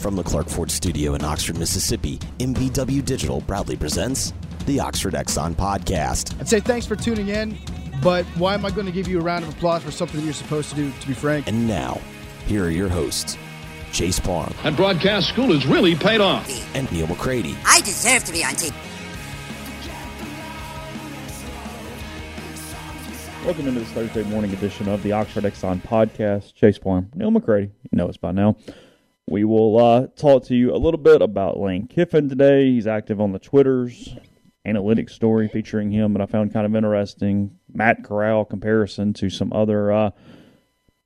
From the Clark Ford Studio in Oxford, Mississippi, MBW Digital proudly presents the Oxford Exxon Podcast. I'd say thanks for tuning in, but why am I going to give you a round of applause for something that you're supposed to do, to be frank? And now, here are your hosts, Chase Parham And broadcast school has really paid off. and Neal McCready. I deserve to be on TV. Welcome into this Thursday morning edition of the Oxford Exxon podcast. Chase Plum, Neal McCready. You know us by now. We will uh, talk to you a little bit about Lane Kiffin today. He's active on the Twitters. Analytics story featuring him that I found kind of interesting. Matt Corral comparison to some other uh,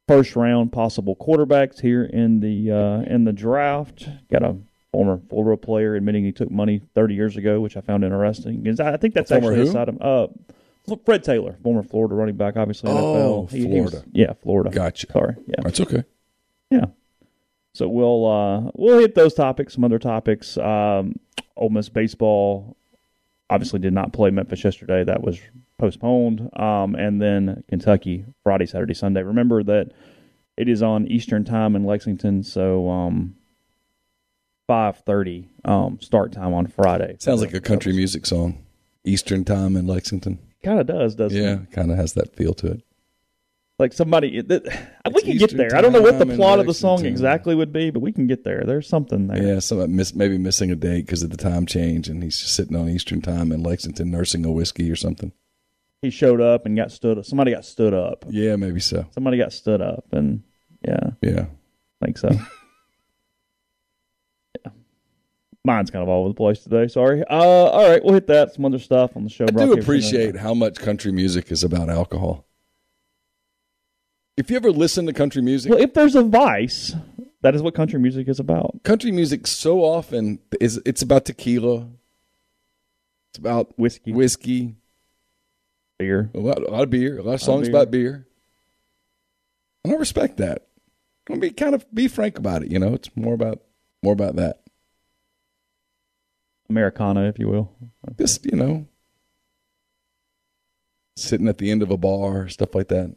first round possible quarterbacks here in the uh, in the draft. Got a former Florida player admitting he took money 30 years ago, which I found interesting. Is I think that's Former actually a who? side of uh, Fred Taylor, former Florida running back, obviously Oh, NFL. He- he Florida. was- yeah, Florida. Gotcha. Sorry. Yeah. That's okay. Yeah. So we'll uh, we'll hit those topics, some other topics. Um, Ole Miss baseball obviously did not play Memphis yesterday. That was postponed. Um, and then Kentucky Friday, Saturday, Sunday. Remember that it is on Eastern time in Lexington, so um, five thirty um, start time on Friday. Sounds like a country music song. Eastern time in Lexington. Kind of does, doesn't Yeah, it? kind of has that feel to it. Like somebody, that, we can get there. I don't know what the plot of the song exactly would be, but we can get there. There's something there. Yeah, some miss, maybe missing a date because of the time change, and he's just sitting on Eastern time in Lexington nursing a whiskey or something. he showed up and got stood up. Somebody got stood up. Yeah, maybe so. Somebody got stood up, and yeah, Yeah, I think so. yeah. Mine's kind of all over the place today. Sorry. Uh, all right, we'll hit that. Some other stuff on the show. I do to you from appreciate how much country music is about alcohol. If you ever listen to country music, Well, if there's a vice, that is what country music is about. country music so often is it's about tequila. It's about Whiskey, whiskey, beer. a lot, a lot of beer, a lot of songs beer. about beer. And I respect that. I'm gonna be kind of be frank about it. You know, it's more about more about that. Americana, if you will. Just you know, sitting at the end of a bar, stuff like that.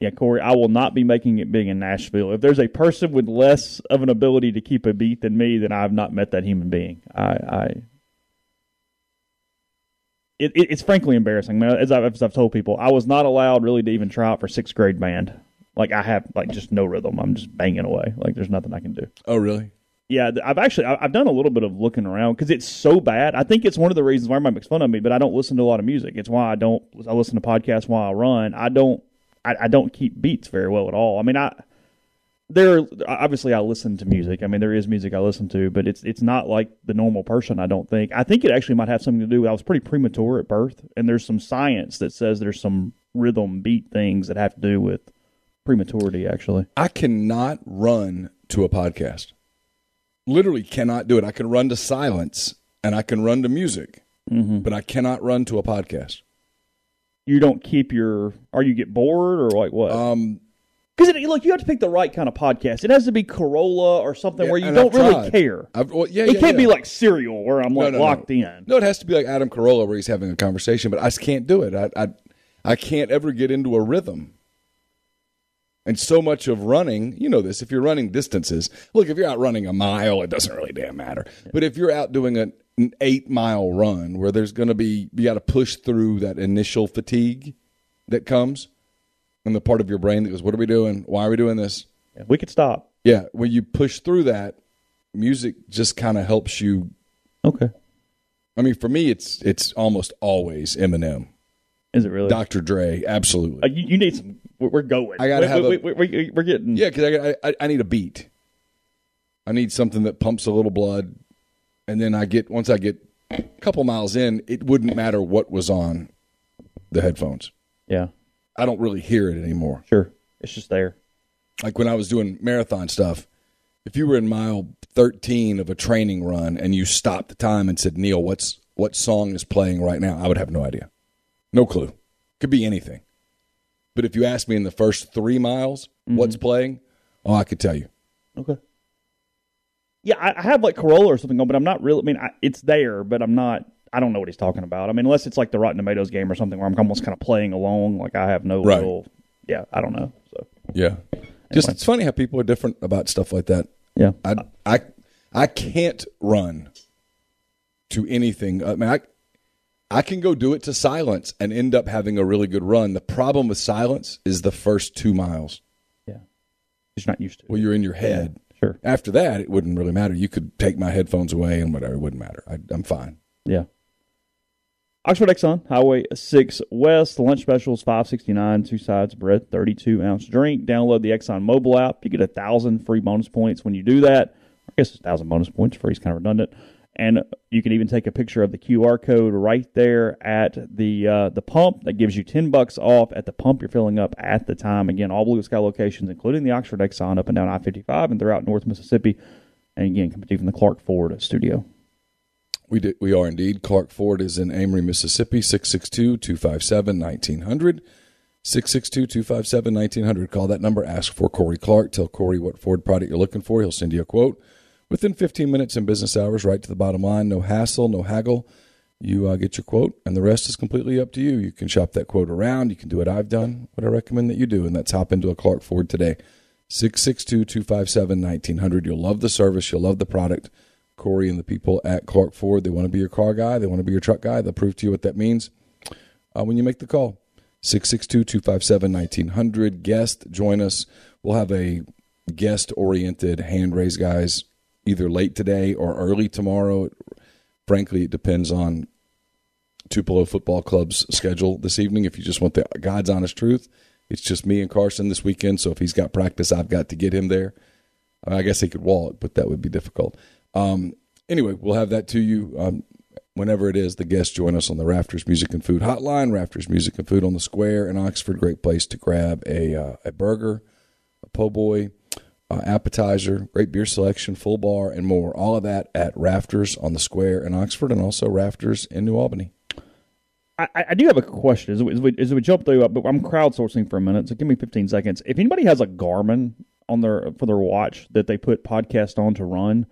Yeah, Corey, I will not be making it big in Nashville. If there's a person with less of an ability to keep a beat than me, then I've not met that human being. I, I it, it, it's frankly embarrassing. Man, as I've, as I've told people, I was not allowed really to even try out for sixth grade band. Like I have like just no rhythm. I'm just banging away. Like there's nothing I can do. Oh, really? Yeah, I've actually I- I've done a little bit of looking around because it's so bad. I think it's one of the reasons why everybody makes fun of me. But I don't listen to a lot of music. It's why I don't. I listen to podcasts while I run. I don't. I, I don't keep beats very well at all. I mean, I there obviously I listen to music. I mean, there is music I listen to, but it's it's not like the normal person. I don't think. I think it actually might have something to do. with I was pretty premature at birth, and there's some science that says there's some rhythm beat things that have to do with prematurity. Actually, I cannot run to a podcast. Literally cannot do it. I can run to silence and I can run to music, mm-hmm. but I cannot run to a podcast. You don't keep your. Or you get bored, or like what? Um, Because look, you have to pick the right kind of podcast. It has to be Carolla or something Yeah, where you don't I've really tried. care. Well, yeah, it yeah, can't be like Serial where I'm No, like no, no. locked in. No, it has to be like Adam Carolla where he's having a conversation, but I just can't do it. I, I, I can't ever get into a rhythm. And so much of running, you know this, if you're running distances, look, if you're out running a mile, it doesn't really damn matter. But if you're out doing a, an eight mile run where there's going to be, you got to push through that initial fatigue that comes and the part of your brain that goes, what are we doing? Why are we doing this? We could stop. Yeah. When you push through that, music just kind of helps you Okay. I mean, for me, it's it's almost always Eminem, Is it really? Dr. Dre, absolutely. Uh, you, you need some. We're, going. I gotta we, have we, a- we, getting. yeah, because I, I I need a beat. I need something that pumps a little blood, and then I get once I get a couple miles in, it wouldn't matter what was on the headphones. Yeah. I don't really hear it anymore. Sure. It's just there. Like when I was doing marathon stuff, if you were in mile 13 of a training run and you stopped the time and said, "Neal, what's what song is playing right now?" I would have no idea. No clue. Could be anything. But if you asked me in the first 3 miles mm-hmm. what's playing, oh, I could tell you. Okay. Yeah, I, I have like Carolla or something going, but I'm not really. I mean, I, it's there, but I'm not. I don't know what he's talking about. I mean, unless it's like the Rotten Tomatoes game or something where I'm almost kind of playing along. Like I have no Right. real. Yeah, I don't know. So Yeah. Just it's funny how people are different about stuff like that. yeah, I I I can't run to anything. I mean, I I can go do it to silence and end up having a really good run. The problem with silence is the first two miles. Yeah, you're not used to. Well, you're in your head. Yeah, sure. After that, it wouldn't really matter. You could take my headphones away and whatever. It wouldn't matter. I, I'm fine. Yeah. Oxford Exxon, Highway 6 West, lunch specials, 569 two sides bread, 32 ounce drink. Download the Exxon mobile app. You get a thousand free bonus points when you do that. I guess it's a thousand bonus points. Free is kind of redundant. And you can even take a picture of the QR code right there at the uh, the pump. That gives you 10 bucks off at the pump you're filling up at the time. Again, all Blue Sky locations, including the Oxford Exxon up and down I 55 and throughout North Mississippi. And again, coming from the Clark Ford studio. We we are indeed. Clark Ford is in Amory, Mississippi, 662-257-1900. 662-257-1900. Call that number, ask for Corey Clark, tell Corey what Ford product you're looking for. He'll send you a quote within 15 minutes in business hours, right to the bottom line. No hassle, no haggle. You uh, get your quote, and the rest is completely up to you. You can shop that quote around. You can do what I've done, what I recommend that you do, and that's hop into a Clark Ford today. 662-257-1900. You'll love the service. You'll love the product. Corey and the people at Clark Ford. They want to be your car guy. They want to be your truck guy. They'll prove to you what that means uh, when you make the call. 662 257 1900. Guest, join us. We'll have a guest oriented hand raise guys either late today or early tomorrow. Frankly, it depends on Tupelo Football Club's schedule this evening. If you just want the God's honest truth, it's just me and Carson this weekend. So if he's got practice, I've got to get him there. I guess he could walk, but that would be difficult. Um, anyway, we'll have that to you um, whenever it is. The guests join us on the Rafters Music and Food Hotline. Rafters Music and Food on the Square in Oxford. Great place to grab a uh, a burger, a po' boy, uh, appetizer, great beer selection, full bar, and more. All of that at Rafters on the Square in Oxford, and also Rafters in New Albany. I, I do have a question. As we, as we, as we jump through, but I'm crowdsourcing for a minute, so give me 15 seconds. If anybody has a Garmin on their for their watch that they put podcast on to run,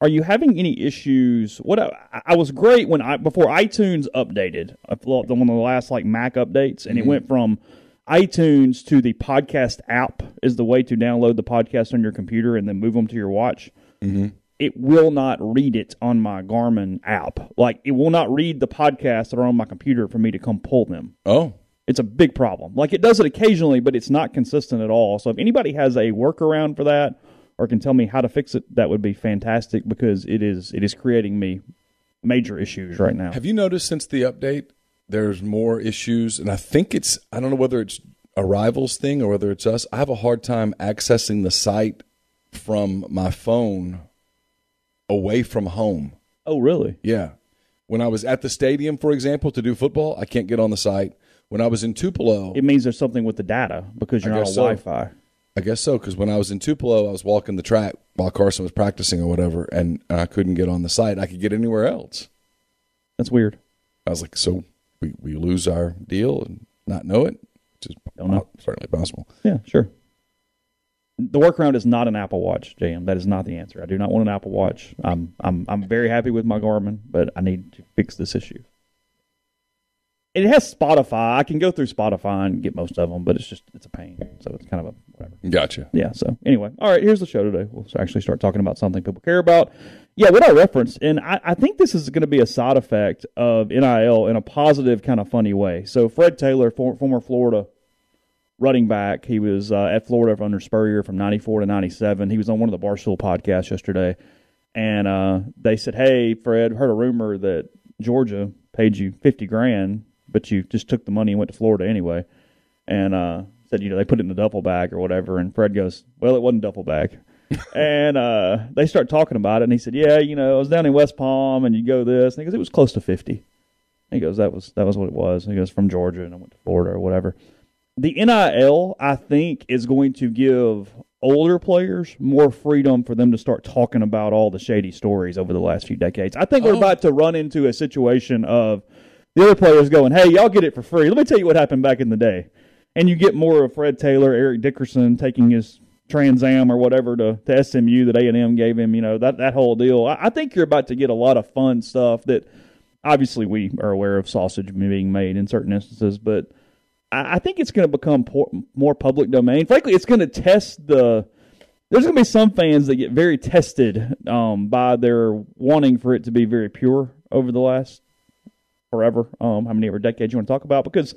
are you having any issues? What I, I, was great when I before iTunes updated, one of the last like Mac updates, and mm-hmm. it went from iTunes to the podcast app is the way to download the podcast on your computer and then move them to your watch. Mm-hmm. It will not read it on my Garmin app. Like it will not read the podcasts that are on my computer for me to come pull them. Oh, it's a big problem. Like it does it occasionally, but it's not consistent at all. So if anybody has a workaround for that or can tell me how to fix it, that would be fantastic because it is it is creating me major issues right now. Have you noticed since the update there's more issues and I think it's I don't know whether it's a rivals thing or whether it's us. I have a hard time accessing the site from my phone away from home. Oh, really? Yeah. When I was at the stadium, for example, to do football, I can't get on the site. When I was in Tupelo, it means there's something with the data because you're not on so. Wi-Fi. I guess so, because when I was in Tupelo, I was walking the track while Carson was practicing or whatever, and I couldn't get on the site. I could get anywhere else. That's weird. I was like, so we, we lose our deal and not know it? Which is Don't know. certainly possible. Yeah, sure. The workaround is not an Apple Watch, JM. That is not the answer. I do not want an Apple Watch. I'm I'm I'm very happy with my Garmin, but I need to fix this issue it has Spotify. I can go through Spotify and get most of them, but it's just it's a pain. So it's kind of a whatever. Gotcha. Yeah. So anyway, all right. Here's the show today. We'll actually start talking about something people care about. Yeah, what I referenced, and I, I think this is going to be a side effect of NIL in a positive, kind of funny way. So Fred Taylor, for, former Florida running back, he was uh, at Florida under Spurrier from '94 to '97. He was on one of the Barstool podcasts yesterday, and uh, they said, "Hey, Fred, heard a rumor that Georgia paid you fifty grand but you just took the money and went to Florida anyway. And uh, said, you know, they put it in a duffel bag or whatever. And Fred goes, well, it wasn't duffel bag. and uh, they start talking about it. And he said, yeah, you know, I was down in West Palm and you go this. And he goes, it was close to 50. he goes, that was that was what it was. And he goes, from Georgia and I went to Florida or whatever. The NIL, I think, is going to give older players more freedom for them to start talking about all the shady stories over the last few decades. I think oh. we're about to run into a situation of – the other players going, hey, y'all get it for free. Let me tell you what happened back in the day. And you get more of Fred Taylor, Eric Dickerson taking his Trans Am or whatever to, to SMU that A&M gave him, you know, that, that whole deal. I, I think you're about to get a lot of fun stuff that obviously we are aware of sausage being made in certain instances, but I, I think it's going to become por- more public domain. Frankly, it's going to test the there's going to be some fans that get very tested um, by their wanting for it to be very pure over the last forever, um, how many ever decades you want to talk about. Because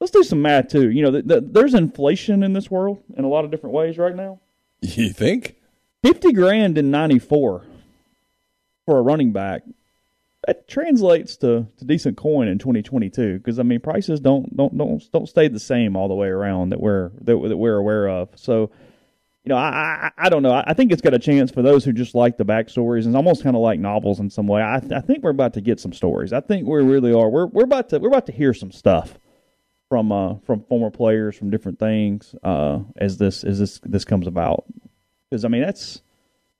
let's do some math too. You know, the, the, there's inflation in this world in a lot of different ways right now. You think? Fifty grand in '94 for a running back. That translates to, to decent coin in 2022 because I mean prices don't don't don't don't stay the same all the way around that we're that, that we're aware of. So you know, I, I, I don't know. I, I think it's got a chance for those who just like the backstories. And it's almost kind of like novels in some way. I, I think we're about to get some stories. I think we really are. We're we're about to we're about to hear some stuff from uh from former players from different things uh as this as this this comes about. Because I mean that's,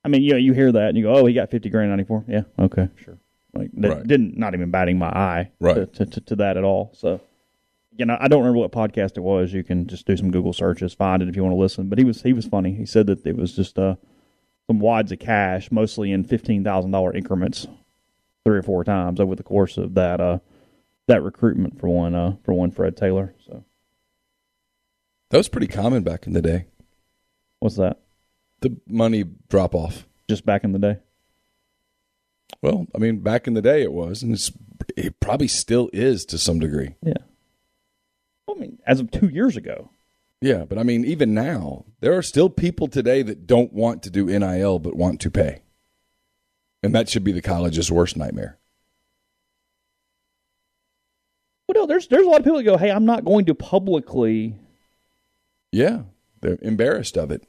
I mean you know you hear that and you go oh he got fifty grand ninety four yeah okay sure like that Right. didn't not even batting my eye Right. to, to, to that at all so you know, I don't remember what podcast it was. You can just do some Google searches, find it if you want to listen. But he was he was funny. He said that it was just uh, some wads of cash, mostly in fifteen thousand dollar increments, three or four times over the course of that uh, that recruitment for one uh, for one Fred Taylor. So That was pretty common back in the day. what's that? The money drop off. Just back in the day. Well, I mean, back in the day it was, and it's, it probably still is to some degree. Yeah. I mean, as of two years ago. Yeah, but I mean, even now, there are still people today that don't want to do NIL but want to pay. And that should be the college's worst nightmare. Well, no, there's there's a lot of people that go, "Hey, I'm not going to publicly." Yeah, they're embarrassed of it.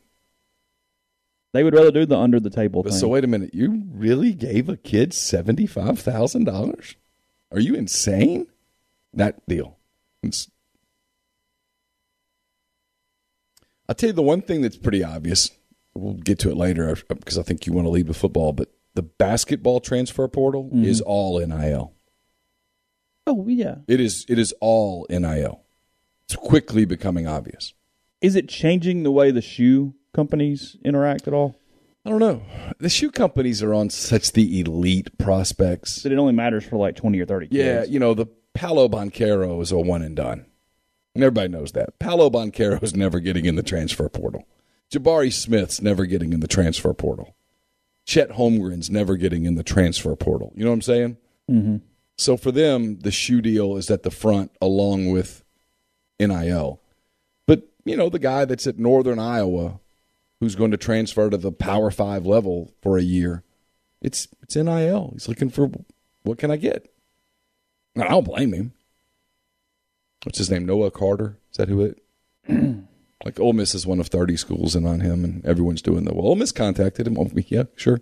They would rather do the under the table But thing. so wait a minute, you really gave a kid seventy five thousand dollars? Are you insane? That deal. It's, I'll tell you the one thing that's pretty obvious. We'll get to it later uh, because I think you want to lead with football, but the basketball transfer portal mm-hmm. is all NIL. Oh yeah. It is it is all NIL. It's quickly becoming obvious. Is it changing the way the shoe companies interact at all? I don't know. The shoe companies are on such the elite prospects. That it only matters for like twenty or thirty. Yeah, kids. you know, the Paolo Banchero is a one and done. And everybody knows that. Paolo Banchero is never getting in the transfer portal. Jabari Smith's never getting in the transfer portal. Chet Holmgren's never getting in the transfer portal. You know what I'm saying? Mm-hmm. So for them, the shoe deal is at the front along with NIL. But, you know, the guy that's at Northern Iowa who's going to transfer to the Power Five level for a year, it's it's NIL. He's looking for what can I get? And I don't blame him. What's his name? Noah Carter. Is that who it? like Ole Miss is one of thirty schools in on him, and everyone's doing the Well, Ole Miss contacted him. Well, yeah, sure.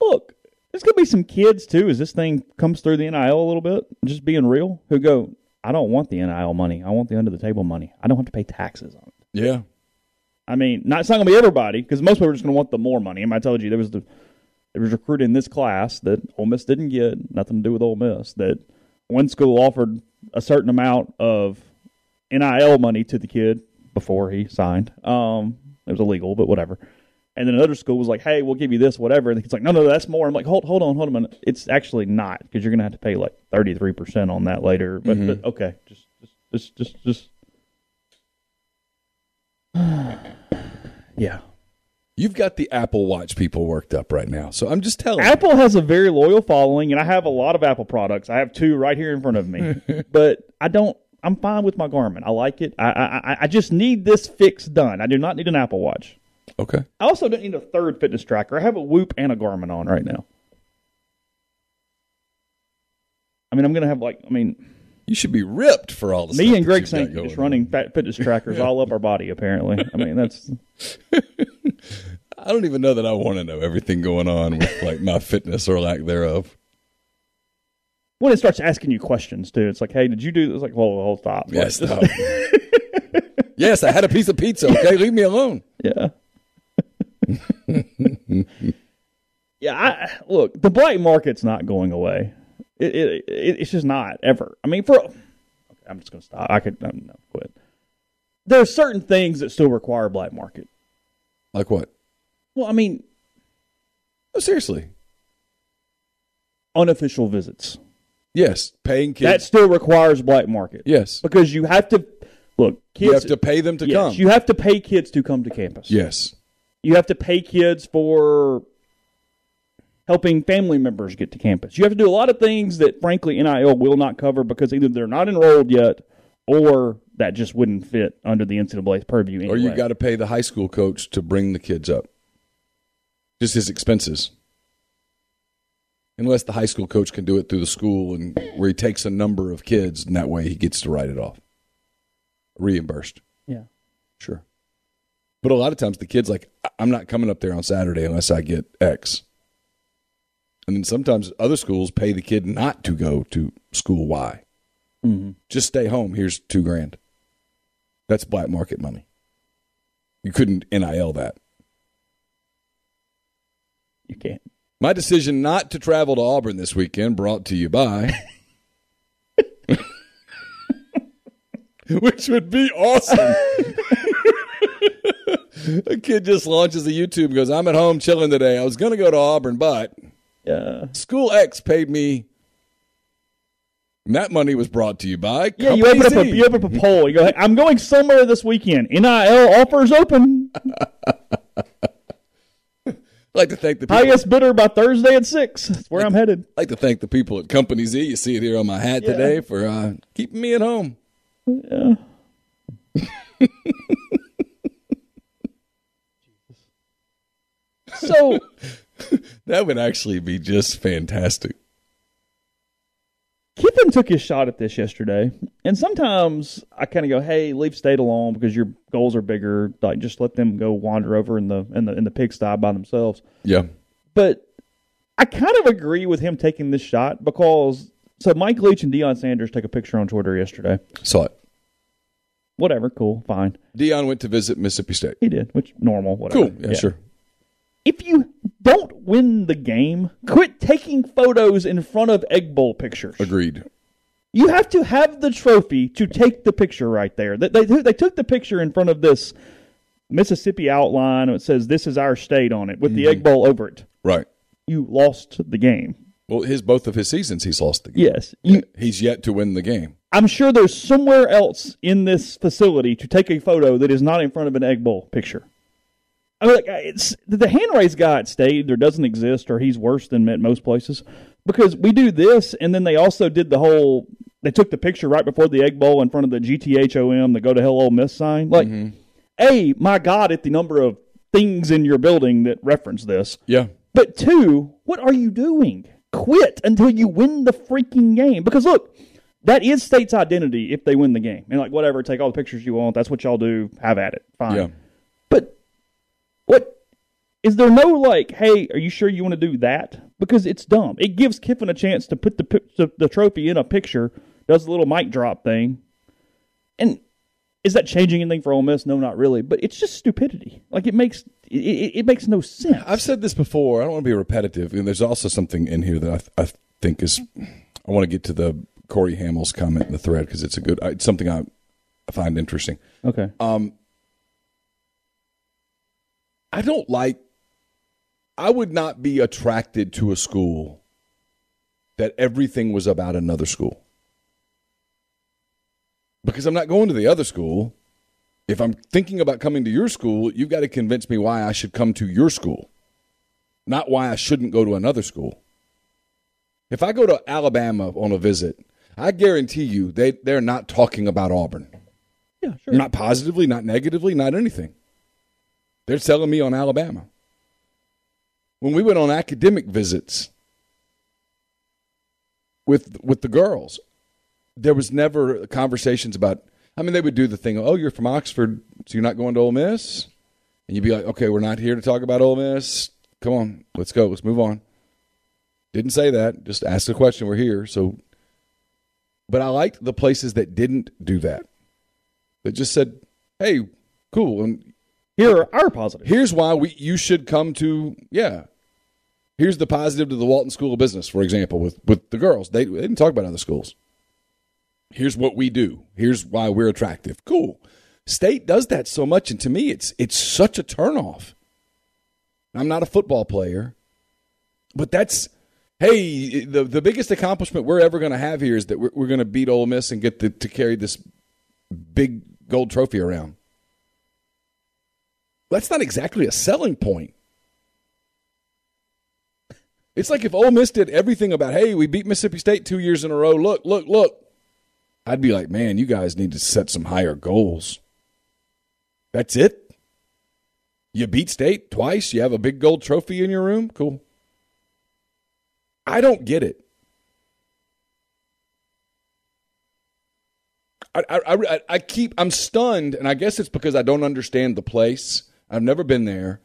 Look, there's gonna be some kids too as this thing comes through the NIL a little bit. Just being real, who go, I don't want the NIL money. I want the under the table money. I don't have to pay taxes on it. Yeah, I mean, not it's not gonna be everybody because most people are just gonna want the more money. And I told you there was the there was recruited in this class that Ole Miss didn't get nothing to do with Ole Miss. That one school offered a certain amount of NIL money to the kid before he signed. Um, it was illegal, but whatever. And then another school was like, "Hey, we'll give you this, whatever." And the kid's like, "No, no, that's more." I'm like, "Hold, hold on, hold on a minute. It's actually not because you're gonna have to pay like 33 percent on that later." But, mm-hmm. but okay, just, just, just, just, just. yeah. you've got the Apple Watch people worked up right now. So I'm just telling. you. Apple has a very loyal following, and I have a lot of Apple products. I have two right here in front of me, but I don't. I'm fine with my Garmin. I like it. I I- I just need this fix done. I do not need an Apple Watch. Okay. I also don't need a third fitness tracker. I have a Whoop and a Garmin on right now. I mean, I'm gonna have like, I mean, You should be ripped for all the me and Greg Saint just running fat fitness trackers all up our body. Apparently, I mean that's I don't even know that I want to know everything going on with like my fitness or lack thereof. when it starts asking you questions too. It's like, hey, did you do? It's like, well, hold stop. Yes. Stop. yes, I had a piece of pizza. Okay, leave me alone. Yeah. yeah, I, look, the black market's not going away. It, it, it it's just not ever. I mean, for okay, I'm just going to stop. I could I'm, no, quit. There are certain things that still require black market. Like what? Well, I mean, Oh, seriously. unofficial visits Yes, paying kids. that still requires black market yes. because you have to look, kids you have to pay them to yes, come. You have to pay kids to come to campus. yes. You have to pay kids for helping family members get to campus. You have to do a lot of things that, frankly, NIL will not cover because either they're not enrolled yet or that just wouldn't fit under the NCAA's purview. Anyway. Or you got to pay the high school coach to bring the kids up. Just his expenses. Unless the high school coach can do it through the school and where he takes a number of kids and that way he gets to write it off. Reimbursed. yeah. Sure. But a lot of times the kid's like, "I- I'm not coming up there on Saturday unless I get X. And then sometimes other schools pay the kid not to go to school Y. Mhm. Just stay home. Here's two grand. That's black market money. You couldn't NIL that. You can't. My decision not to travel to Auburn this weekend brought to you by. Which would be awesome. a kid just launches a YouTube and goes, I'm at home chilling today. I was going to go to Auburn, but Yeah. School X paid me. And that money was brought to you by. Yeah, you open, up a, Z. you open up a poll. You go, hey, I'm going somewhere this weekend. NIL offers open. I'd like to thank the people. Highest bidder by Thursday at 6. That's where I'm headed. I'd like to thank the people at Company Z. You see it here on my hat Yeah. today for uh, keeping me at home. So, That would actually be just fantastic. Kiffin took his shot at this yesterday, and sometimes I kind of go, "Hey, leave state alone because your goals are bigger. Like, just let them go wander over in the in the in the pigsty by themselves." Yeah. But I kind of agree with him taking this shot because so Mike Leach and Deion Sanders take a picture on Twitter yesterday. Saw it. Whatever, cool, fine. Deion went to visit Mississippi State. He did, which normal, whatever. Cool. Yeah, sure. If you don't win the game, quit taking photos in front of Egg Bowl pictures. Agreed. You have to have the trophy to take the picture right there. They, they, they took the picture in front of this Mississippi outline. It says, This is our state on it with the mm-hmm. Egg Bowl over it. Right. You lost the game. Well, his both of his seasons, he's lost the game. Yes. You, He's yet to win the game. I'm sure there's somewhere else in this facility to take a photo that is not in front of an Egg Bowl picture. I mean, like, it's the hand raised guy at State either doesn't exist or he's worse than at most places because we do this and then they also did the whole. They took the picture right before the Egg Bowl in front of the GTHOM, the Go to Hell old Miss sign. Like, mm-hmm. a my God, at the number of things in your building that reference this. Yeah. But two, what are you doing? Quit until you win the freaking game. Because look, that is state's identity if they win the game. And like whatever, take all the pictures you want. That's what y'all do. Have at it. Fine. Yeah. What is there no like, hey, are you sure you want to do that? Because it's dumb. It gives Kiffin a chance to put the the, the trophy in a picture, does a little mic drop thing, and is that changing anything for Ole Miss? No, not really. But it's just stupidity. Like it makes it, it, it makes no sense. I've said this before. I don't want to be repetitive. And there's also something in here that I, th- I think is. I want to get to the Corey Hamill's comment in the thread because it's a good. It's something I find interesting. okay. Um, I don't like. I would not be attracted to a school that everything was about another school. Because I'm not going to the other school. If I'm thinking about coming to your school, you've got to convince me why I should come to your school, not why I shouldn't go to another school. If I go to Alabama on a visit, I guarantee you they, they're not talking about Auburn. Yeah, sure. Not positively, not negatively, not anything. They're telling me on Alabama. When we went on academic visits with with the girls, there was never conversations about. I mean, they would do the thing. Oh, you're from Oxford, so you're not going to Ole Miss, and you'd be like, okay, we're not here to talk about Ole Miss. Come on, let's go, let's move on. Didn't say that. Just ask the question. We're here, so. But I liked the places that didn't do that that just said, "Hey, cool." And Here are our positives. here's why we you should come to yeah. Here's the positive to the Walton School of Business, for example, with with the girls. They, they didn't talk about other schools. Here's what we do. Here's why we're attractive. Cool. State does that so much, and to me, it's it's such a turnoff. I'm not a football player, but that's hey, the the biggest accomplishment we're ever going to have here is that we're, we're going to beat Ole Miss and get the, to carry this big gold trophy around. That's not exactly a selling point. It's like if Ole Miss did everything about, hey, we beat Mississippi State two years in a row. Look, look, look. I'd be like, man, you guys need to set some higher goals. That's it. You beat State twice. You have a big gold trophy in your room. Cool. I don't get it. I, I, I, I keep I'm stunned, and I guess it's because I don't understand the place. I've never been there.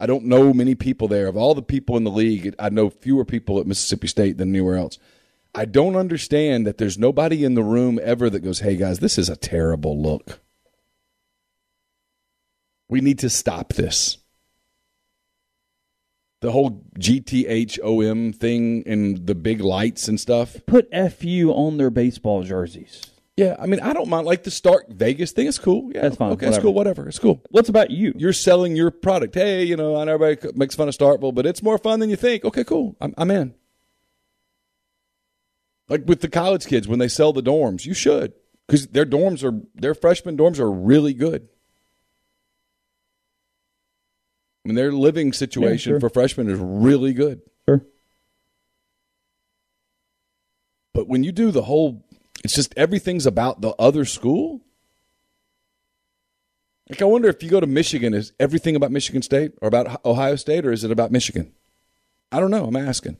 I don't know many people there. Of all the people in the league, I know fewer people at Mississippi State than anywhere else. I don't understand that there's nobody in the room ever that goes, "Hey guys, this is a terrible look. We need to stop this." The whole GTHOM thing and the big lights and stuff. Put FU on their baseball jerseys. Yeah, I mean, I don't mind. Like the Stark Vegas thing is cool. Yeah, That's fine, Okay, it's cool. Whatever, it's cool. What's about you? You're selling your product. Hey, you know, I know everybody makes fun of Starkville, but it's more fun than you think. Okay, cool. I'm, I'm in. Like with the college kids when they sell the dorms, you should because their dorms are their freshman dorms are really good. I mean, their living situation sure. for freshmen is really good. Sure. But when you do the whole, it's just everything's about the other school. Like, I wonder if you go to Michigan, is everything about Michigan State or about Ohio State, or is it about Michigan? I don't know. I'm asking.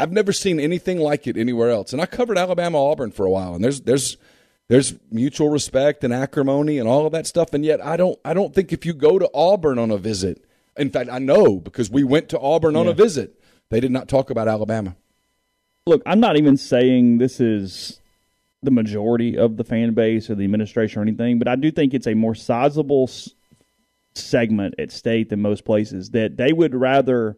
I've never seen anything like it anywhere else. And I covered Alabama Auburn for a while, and there's there's there's mutual respect and acrimony and all of that stuff. And yet, I don't I don't think if you go to Auburn on a visit, in fact, I know because we went to Auburn on a visit, they did not talk about Alabama. Look, I'm not even saying this is the majority of the fan base or the administration or anything, but I do think it's a more sizable s- segment at state than most places that they would rather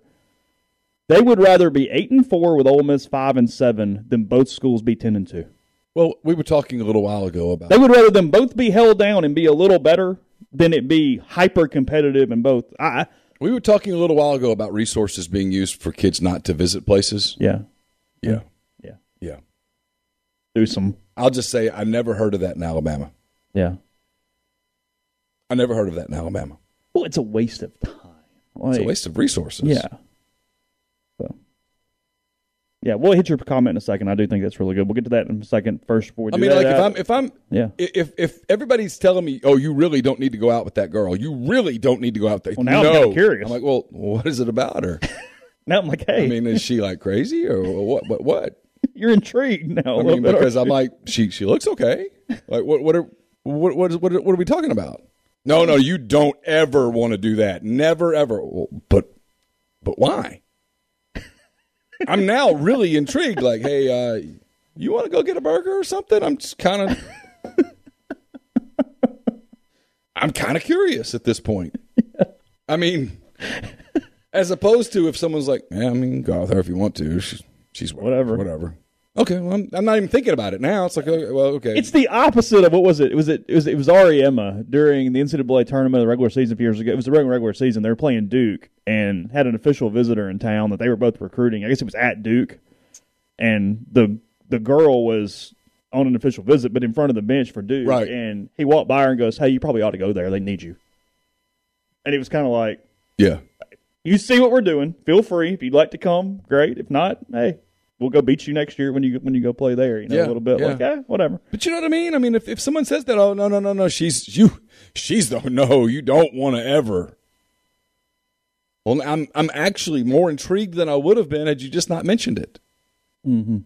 they would rather be eight and four with Ole Miss five and seven than both schools be ten and two. Well, we were talking a little while ago about They would rather them both be held down and be a little better than it be hyper competitive in both. I we were talking a little while ago about resources being used for kids not to visit places. yeah Yeah, yeah yeah. do some I'll just say I never heard of that in Alabama. yeah. I never heard of that in Alabama. Well, it's a waste of time. It's a waste of resources. Yeah. So, yeah, we'll hit your comment in a second. I do think that's really good. We'll get to that in a second. First, before we I mean, that, like if I'm if I'm yeah. if if everybody's telling me, oh, you really don't need to go out with that girl. You really don't need to go out there. Well, now I'm kinda curious. I'm like, well, what is it about her? now I'm like, hey, I mean, is she like crazy or what? What? What? you're intrigued now. I mean, bit, because I'm like, she she looks okay. Like, what what are what what is, what, are, what are we talking about? No, no, you don't ever want to do that. Never ever. Well, but but why? I'm now really intrigued. Like, hey, uh, you want to go get a burger or something? I'm just kind of. I'm kind of curious at this point. I mean, as opposed to if someone's like, yeah, I mean, go with her if you want to. She's, she's Whatever. whatever. Okay, well, I'm, I'm not even thinking about it now. It's like, okay, well, okay. It's the opposite of what was it? It was it, it was it was Ari Emma during the NCAA tournament, the regular season a few years ago. It was the regular regular season. They were playing Duke and had an official visitor in town that they were both recruiting. I guess it was at Duke, and the the girl was on an official visit, but in front of the bench for Duke. Right. And he walked by her and goes, "Hey, you probably ought to go there. They need you." And it was kind of like, yeah. "You see what we're doing. Feel free if you'd like to come. Great. If not, hey." We'll go beat you next year when you when you go play there. You know, Yeah, a little bit yeah. like, eh, whatever. But you know what I mean? I mean, if, if someone says that, oh no no no no, she's you, she's the no, you don't want to ever. Well, I'm I'm actually more intrigued than I would have been had you just not mentioned it. Mm-hmm.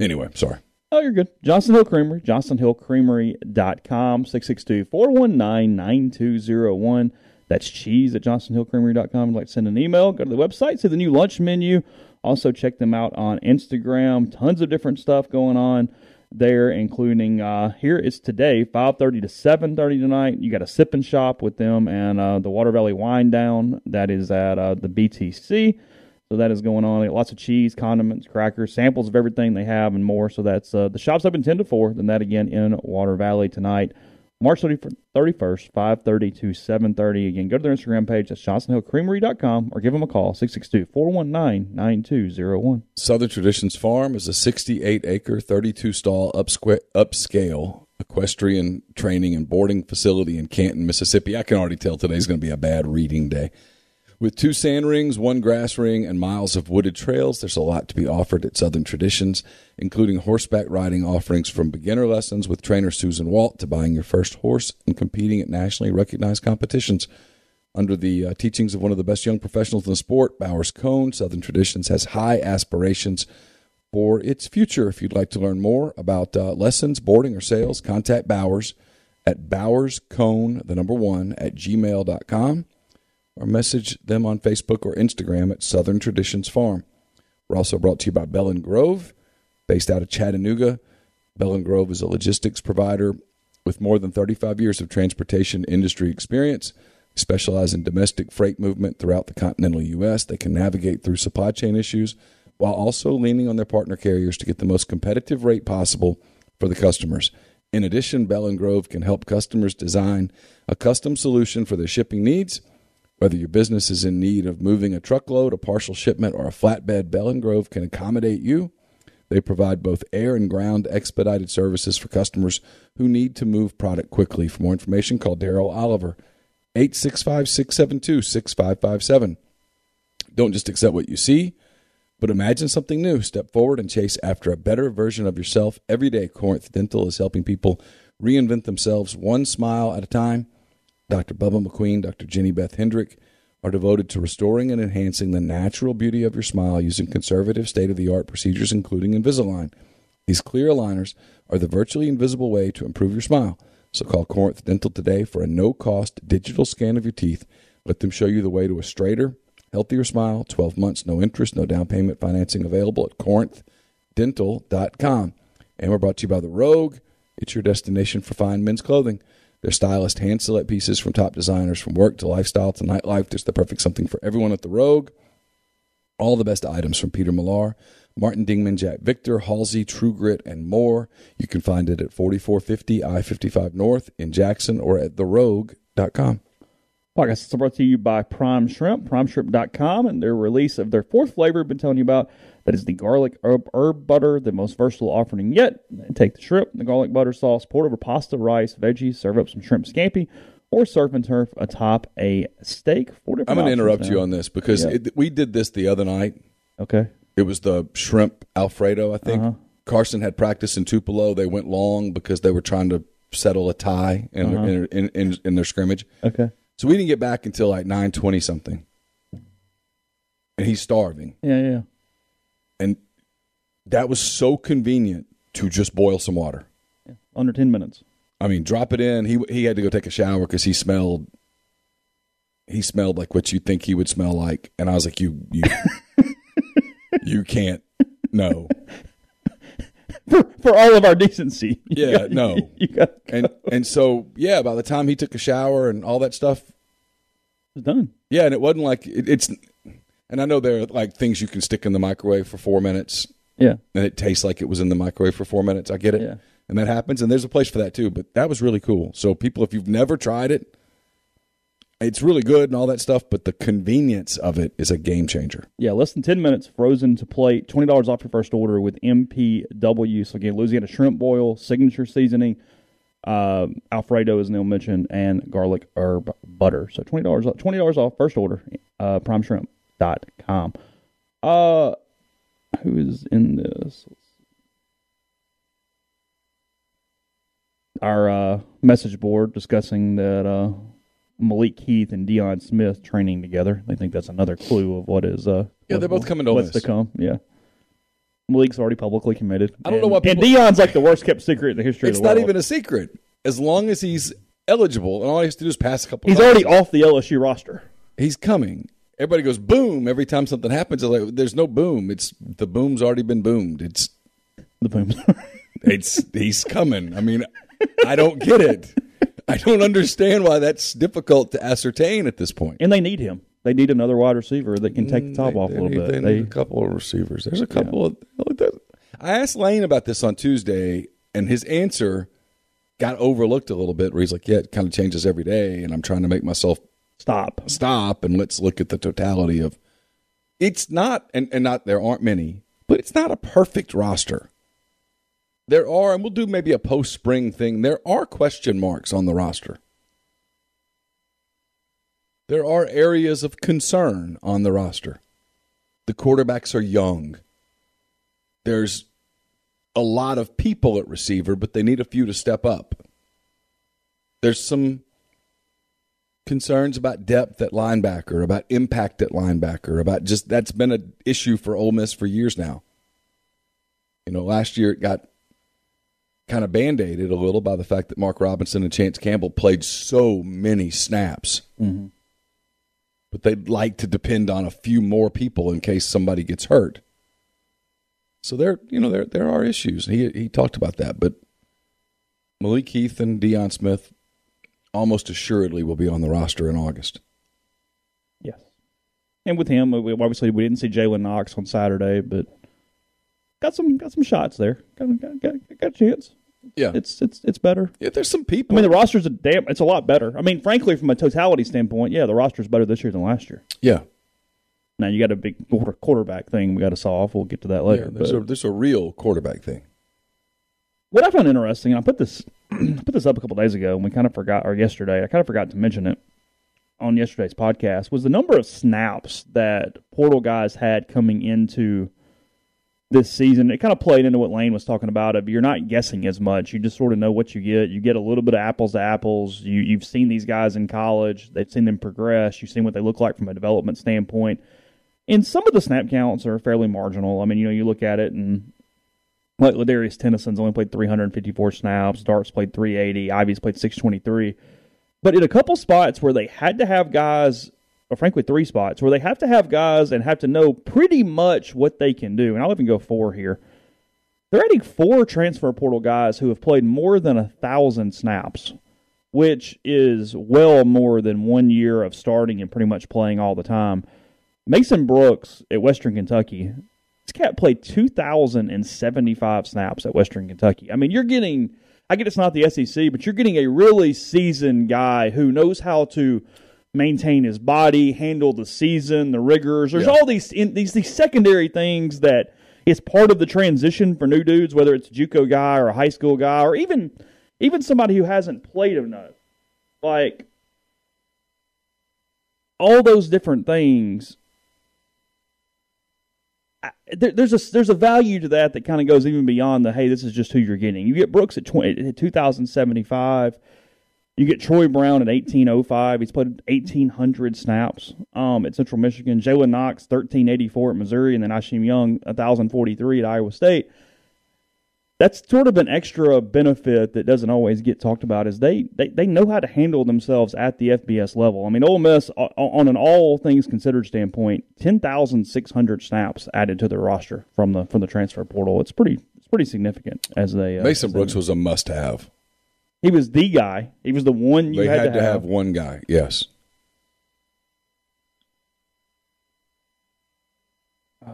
Anyway, sorry. Oh, you're good. Johnson Hill Creamery, johnsonhillcreamery.com, 662-419-9201. That's cheese at johnsonhillcreamery.com. You'd like to send an email, go to the website, see the new lunch menu. Also check them out on Instagram. Tons of different stuff going on there, including uh, here it's today, 5.30 to 7.30 tonight. You got a sip and shop with them and uh, the Water Valley Wine Down. That is at uh, the BTC. So that is going on. Lots of cheese, condiments, crackers, samples of everything they have, and more. So that's uh, the shop's open ten to four. Then that again in Water Valley tonight March 31st, 5.30 to 7.30. Again, go to their Instagram page. That's johnsonhillcreamery.com or give them a call, 662-419-9201. Southern Traditions Farm is a 68 acre, 32 stall upsqu- upscale equestrian training and boarding facility in Canton, Mississippi. I can already tell today's going to be a bad reading day. With two sand rings, one grass ring, and miles of wooded trails, there's a lot to be offered at Southern Traditions, including horseback riding offerings from beginner lessons with trainer Susan Walt to buying your first horse and competing at nationally recognized competitions. Under the uh, teachings of one of the best young professionals in the sport, Bowers Cone, Southern Traditions has high aspirations for its future. If you'd like to learn more about uh, lessons, boarding, or sales, contact Bowers at bowerscone, the number one, at gmail.com or message them on Facebook or Instagram at Southern Traditions Farm. We're also brought to you by Bell and Grove, based out of Chattanooga. Bell and Grove is a logistics provider with more than 35 years of transportation industry experience. They specialize in domestic freight movement throughout the continental U.S. They can navigate through supply chain issues while also leaning on their partner carriers to get the most competitive rate possible for the customers. In addition, Bell and Grove can help customers design a custom solution for their shipping needs – whether your business is in need of moving a truckload, a partial shipment, or a flatbed, Bell and Grove can accommodate you. They provide both air and ground expedited services for customers who need to move product quickly. For more information, call Daryl Oliver, 865 672 6557. Don't just accept what you see, but imagine something new. Step forward and chase after a better version of yourself. Every day, Corinth Dental is helping people reinvent themselves one smile at a time. Dr. Bubba McQueen, Dr. Jenny Beth Hendrick are devoted to restoring and enhancing the natural beauty of your smile using conservative, state of the art procedures, including Invisalign. These clear aligners are the virtually invisible way to improve your smile. So call Corinth Dental today for a no cost digital scan of your teeth. Let them show you the way to a straighter, healthier smile. 12 months, no interest, no down payment financing available at corinthdental.com. And we're brought to you by The Rogue. It's your destination for fine men's clothing. Their stylist hand select pieces from top designers from work to lifestyle to nightlife. There's the perfect something for everyone at the Rogue. All the best items from Peter Millar, Martin Dingman, Jack Victor, Halsey, True Grit, and more. You can find it at 4450 I 55 North in Jackson or at therogue.com. Podcast is brought to you by Prime Shrimp, primeshrimp.com, and their release of their fourth flavor I've been telling you about. That is the garlic herb, herb butter, the most versatile offering yet. Take the shrimp, the garlic butter sauce, pour it over pasta, rice, veggies, serve up some shrimp scampi, or surf and turf atop a steak. Four different I'm going to interrupt options you on this because Yeah. it, we did this the other night. Okay. It was the shrimp Alfredo, I think. Uh-huh. Carson had practice in Tupelo. They went long because they were trying to settle a tie in, Uh-huh. their, in, in, in their scrimmage. Okay. So we didn't get back until like 920 something. And he's starving. Yeah, yeah. And that was so convenient to just boil some water. Under 10 minutes. I mean, drop it in. He he had to go take a shower because he smelled. He smelled like what you think he would smell like, and I was like, "You, you, you can't, no." For, for all of our decency. Yeah, got- no. You got And and so yeah, by the time he took a shower and all that stuff, it's done. yeah, and it wasn't like it, it's. And I know there are like things you can stick in the microwave for four minutes, Yeah. and it tastes like it was in the microwave for four minutes. I get it, Yeah. and that happens, and there's a place for that too. But that was really cool. So people, if you've never tried it, it's really good and all that stuff. But the convenience of it is a game changer. Yeah, less than 10 minutes, frozen to plate, $20 off your first order with MPW. So, again, Louisiana shrimp boil, signature seasoning, um, Alfredo, as Neal mentioned, and garlic herb butter. So, $20 off, $20 off first order, uh, primeshrimp.com. Uh, who is in this? Our uh, message board discussing that uh, Malik Heath and Deion Smith training together. I think that's another clue of what is. Uh, Yeah, they're both coming to What's to come? Yeah. Malik's already publicly committed. I don't know And- why And people- Deion's like the worst kept secret in the history It's of the not even a secret. As long as he's eligible, and all he has to do is pass a couple. He's already off the LSU roster. He's coming. Everybody goes boom every time something happens. Like, there's no boom. It's the boom's already been boomed. It's The booms. it's he's coming. I mean, I don't get it. I don't understand why that's difficult to ascertain at this point. and they need him. They need another wide receiver that can take the top They- off a little bit. They They, need a couple of receivers. There's a couple of. Oh, I asked Lane about this on Tuesday, and his answer got overlooked a little bit where he's like, yeah, it kind of changes every day, and I'm trying to make myself Stop. stop and let's look at the totality of it's not and, and not there aren't many, but it's not a perfect roster. There are, and we'll do maybe a post spring thing, there are question marks on the roster. There are areas of concern on the roster. The quarterbacks are young. There's a lot of people at receiver, but they need a few to step up. There's some concerns about depth at linebacker, about impact at linebacker, about just that's been an issue for Ole Miss for years now. You know, last year it got kind of band aided a little by the fact that Mark Robinson and Chance Campbell played so many snaps. Mm-hmm. But they'd like to depend on a few more people in case somebody gets hurt. So there, you know, there there are issues. He he talked about that, but Malik Heath and Deion Smith almost assuredly will be on the roster in August. Yes. And with him, we, obviously we didn't see Jalen Knox on Saturday, but got some got some shots there. Got got, got, got a chance. Yeah, It's it's it's better. yeah. There's some people. I mean, the roster's a damn. It's a lot better. I mean, frankly, from a totality standpoint, yeah, the roster's better this year than last year. yeah, Now you got a big quarterback thing we got to solve. We'll get to that yeah. later. There's but a there's a real quarterback thing. What I found interesting, and I put this I put this up a couple days ago, and we kind of forgot, or yesterday, I kind of forgot to mention it on yesterday's podcast, was the number of snaps that portal guys had coming into this season. It kind of played into what Lane was talking about. Of you're not guessing as much; you just sort of know what you get. You get a little bit of apples to apples. You you've seen these guys in college; they've seen them progress. You've seen what they look like from a development standpoint. And some of the snap counts are fairly marginal. I mean, you know, you look at it and like Ladarius Tennyson's only played 354 snaps. Dart's played 380. Ivy's played 623. But in a couple spots where they had to have guys, or frankly, three spots where they have to have guys and have to know pretty much what they can do, and I'll even go four here. They're adding four transfer portal guys who have played more than a thousand snaps, which is well more than one year of starting and pretty much playing all the time. Mason Brooks at Western Kentucky this cat played 2,075 snaps at Western Kentucky. I mean, you're getting, I get it's not the SEC, but you're getting a really seasoned guy who knows how to maintain his body, handle the season, the rigors. There's Yeah. all these in, these these secondary things that is part of the transition for new dudes, whether it's a JUCO guy or a high school guy or even even somebody who hasn't played enough. Like all those different things there, there's a there's a value to that that kind of goes even beyond the hey this is just who you're getting. You get Brooks at 20, at 2075. You get Troy Brown at 1805. He's played 1800 snaps um, at Central Michigan. Jalen Knox 1384 at Missouri, and then Ashim Young 1043 at Iowa State. That's sort of an extra benefit that doesn't always get talked about. Is they, they they know how to handle themselves at the FBS level. I mean, Ole Miss on an all things considered standpoint, ten thousand six hundred snaps added to their roster from the from the transfer portal. It's pretty it's pretty significant as they uh, Mason as they- Brooks was a must have. he was the guy. He was the one you They had, had to have one guy. Yes.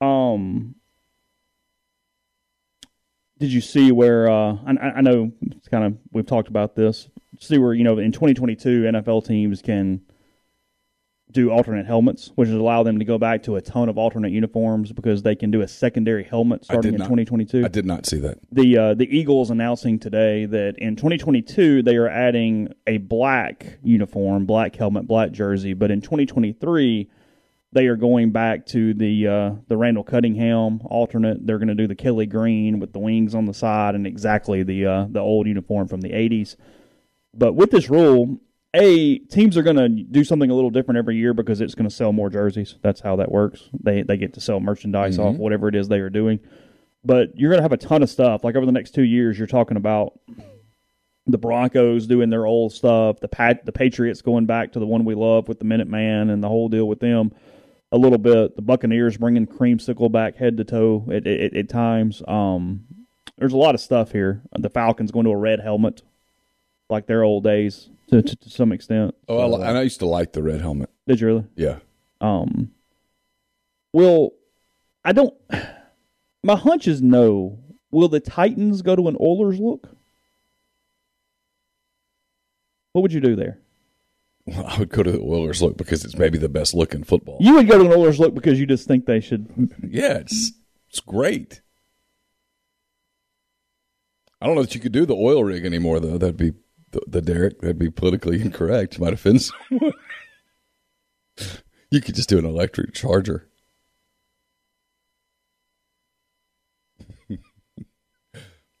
Um, did you see where? Uh, I, I know it's kind of we've talked about this. See where you know in 2022 NFL teams can do alternate helmets, which would allow them to go back to a ton of alternate uniforms because they can do a secondary helmet starting in not. 2022 I did not see that. the uh, the Eagles announcing today that in 2022 they are adding a black uniform, black helmet, black jersey, but in 2023 they are going back to the uh, the Randall Cunningham alternate. They're going to do the Kelly Green with the wings on the side and exactly the uh, the old uniform from the 80s. But with this rule, a teams are going to do something a little different every year because it's going to sell more jerseys. That's how that works. They they get to sell merchandise off whatever it is they are doing but you're going to have a ton of stuff. Like over the next two years, you're talking about the Broncos doing their old stuff, the Pat, the Patriots going back to the one we love with the Minuteman and the whole deal with them a little bit. The Buccaneers bringing creamsicle back head to toe at, at, at times. Um, there's a lot of stuff here. The Falcons going to a red helmet, like their old days to, to, to some extent. Oh, I, li- and I used to like the red helmet. Did you really? Yeah. Um, well, I don't. My hunch is no Will the Titans go to an Oilers look? What would you do there? I would go to the Oilers look because it's maybe the best looking football. You would go to an Oilers look because you just think they should. Yeah, it's it's great. I don't know that you could do the oil rig anymore though. That'd be the, the derrick. That'd be politically incorrect. You Might offend someone. you could just do an electric charger.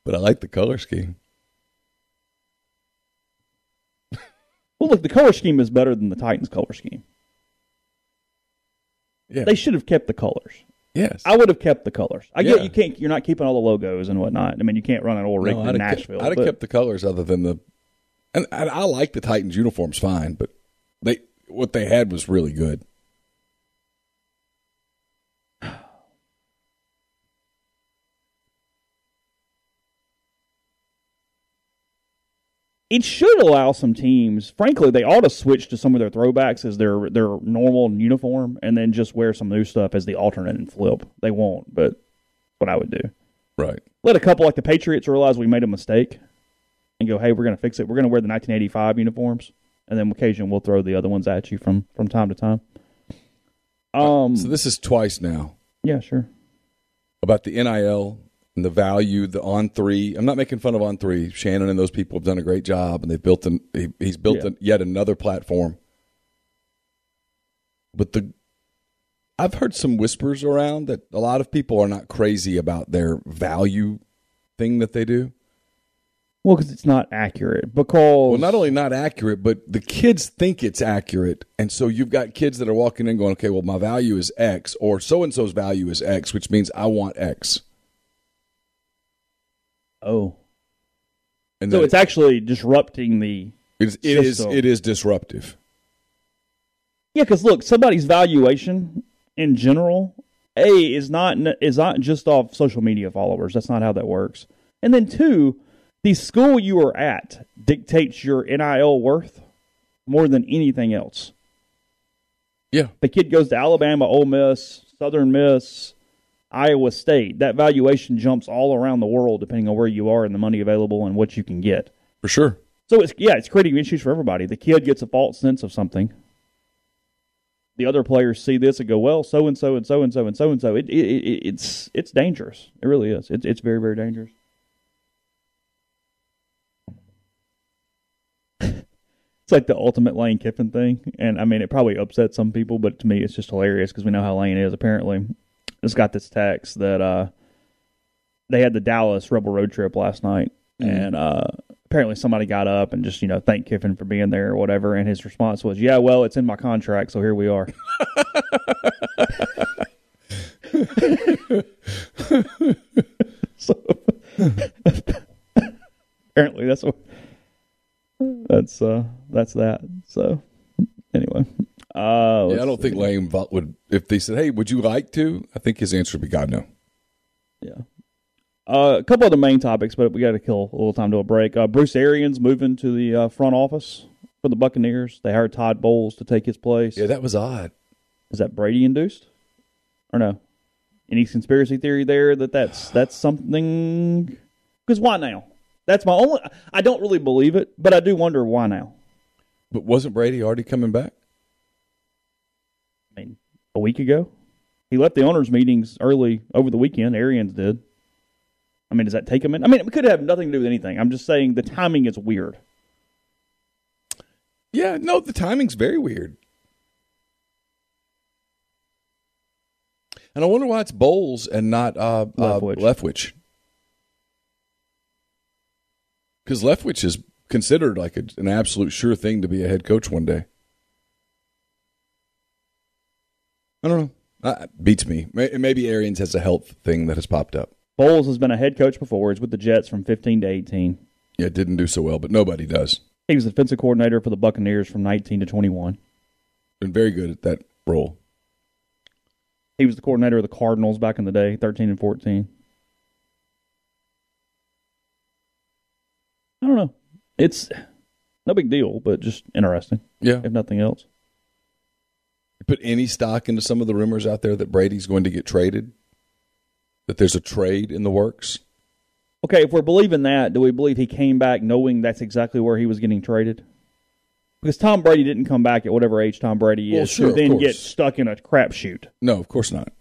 but I like the color scheme. Well, look, the color scheme is better than the Titans' color scheme. Yeah. They should have kept the colors. yes. I would have kept the colors. I get you can't. You're not keeping all the logos and whatnot. I mean, you can't run an oil rig No, in Nashville. Kept, I'd have kept the colors other than the, and, and I like the Titans uniforms fine, but they what they had was really good. It should allow some teams. Frankly, they ought to switch to some of their throwbacks as their their normal uniform, and then just wear some new stuff as the alternate and flip. They won't, but what I would do. Right. Let a couple like the Patriots realize we made a mistake, and go, "Hey, we're going to fix it. We're going to wear the 1985 uniforms, and then occasionally we'll throw the other ones at you from from time to time." Um. So this is twice now yeah, sure. about the NIL and the value, the On3. I'm not making fun of On3. Shannon and those people have done a great job, and they've built an. He, he's built Yeah. an, yet another platform. But the, I've heard some whispers around that a lot of people are not crazy about their value thing that they do. Well, because it's not accurate. Because Well, not only not accurate, but the kids think it's accurate. And so you've got kids that are walking in going, okay, well, my value is X, or so and so's value is X, which means I want X. oh, And so it's actually disrupting the It's, it is, It is disruptive. Yeah, because look, somebody's valuation in general, a is not is not just off social media followers. That's not how that works. And then two, the school you are at dictates your NIL worth more than anything else. Yeah. The kid goes to Alabama, Ole Miss, Southern Miss, Iowa State. That valuation jumps all around the world depending on where you are and the money available and what you can get. For sure. So it's yeah, it's creating issues for everybody. The kid gets a false sense of something. The other players see this and go, "Well, so and so and so and so and so and so." It, it, it it's it's dangerous. It really is. It's it's very very dangerous. it's like the ultimate Lane Kiffin thing, and I mean, it probably upsets some people, but to me, it's just hilarious because we know how Lane is. Apparently, it's got this text that uh, they had the Dallas Rebel road trip last night, and uh, apparently somebody got up and just you know thanked Kiffin for being there or whatever, and his response was, "Yeah, well, it's in my contract, so here we are." so apparently that's what that's uh that's that. So anyway, uh, Yeah, I don't think see. Lane vo- would if they said, "Hey, would you like to?" I think his answer would be, "God, no." Yeah. Uh, a couple other main topics, but we got to kill a little time to a break. Uh, Bruce Arians moving to the uh, front office for the Buccaneers. They hired Todd Bowles to take his place. Yeah, that was odd. Is that Brady induced, or no? Any conspiracy theory there that that's that's something? Because why now? That's my only. I don't really believe it, but I do wonder why now. But wasn't Brady already coming back? A week ago, he left the owners' meetings early over the weekend. Arians did. I mean, does that take him in? I mean, it could have nothing to do with anything. I'm just saying the timing is weird. Yeah, no, the timing's very weird. And I wonder why it's Bowles and not uh, uh, Leftwich. Leftwich. Because Leftwich is considered like a, an absolute sure thing to be a head coach one day. I don't know. Uh, beats me. Maybe Arians has a health thing that has popped up. Bowles has been a head coach before. He's with the Jets from 15 to 18. Yeah, didn't do so well, but nobody does. He was the defensive coordinator for the Buccaneers from 19 to 21. Been very good at that role. He was the coordinator of the Cardinals back in the day, 13 and 14. I don't know. It's no big deal, but just interesting, Yeah. if nothing else. Put any stock into some of the rumors out there that Brady's going to get traded? That there's a trade in the works? Okay, if we're believing that, do we believe he came back knowing that's exactly where he was getting traded? Because Tom Brady didn't come back at whatever age Tom Brady Well, is sure, to then get stuck in a crapshoot. No, of course not.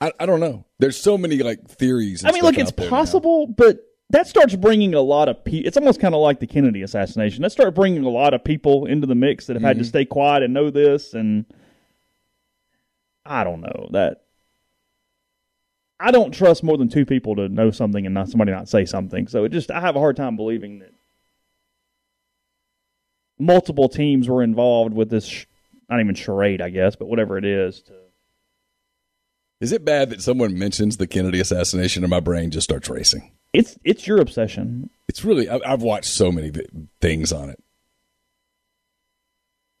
I, I don't know. There's so many like theories. and I mean, look, it's there now. possible, but that starts bringing a lot of people. It's almost kind of like the Kennedy assassination. That starts bringing a lot of people into the mix that have Mm-hmm. had to stay quiet and know this. And I don't know that. I don't trust more than two people to know something and not somebody not say something. So it just I have a hard time believing that multiple teams were involved with this. Sh- not even charade, I guess, but whatever it is. To, Is it bad that someone mentions the Kennedy assassination and my brain just starts racing? It's it's your obsession. It's really. I, I've watched so many things on it.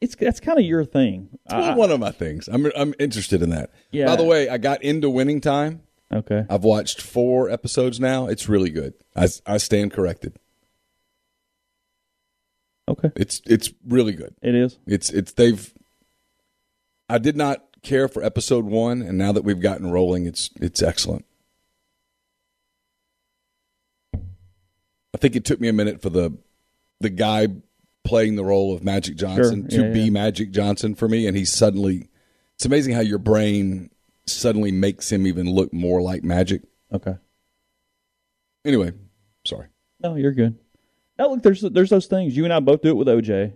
It's that's kind of your thing. It's one- I- one of my things. I'm I'm interested in that. Yeah. By the way, I got into Winning Time. okay. I've watched four episodes now. It's really good. I, I stand corrected. Okay. It's it's really good. It is. It's it's they've. I did not care for episode one, and now that we've gotten rolling, it's it's excellent. I think it took me a minute for the the guy playing the role of Magic Johnson Sure. to Yeah, be. Magic Johnson for me, and he's suddenly. It's amazing how your brain suddenly makes him even look more like Magic. Okay. Anyway, sorry. No, you're good. Now look, there's there's those things. You and I both do it with OJ.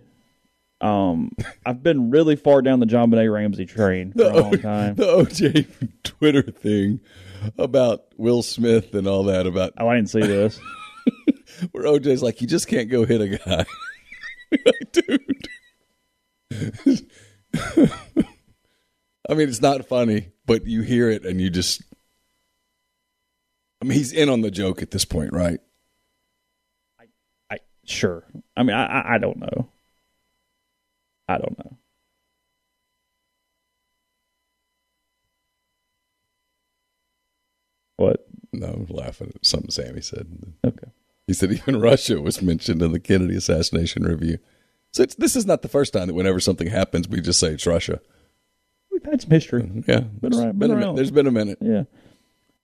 Um, I've been really far down the JonBenét Ramsey train for a long time. The OJ Twitter thing about Will Smith and all that about Oh, I didn't see this. where OJ's like, you just can't go hit a guy. like, dude. I mean, it's not funny, but you hear it and you just. I mean, he's in on the joke at this point, right? I sure. I mean, I I, I don't know. I don't know. What? No, I'm laughing at something Sammy said. Okay. He said even Russia was mentioned in the Kennedy assassination review. So it's, this is not the first time that whenever something happens, we just say it's Russia. We've had some history. Yeah, Been around- been been a minute. There's been a minute. Yeah.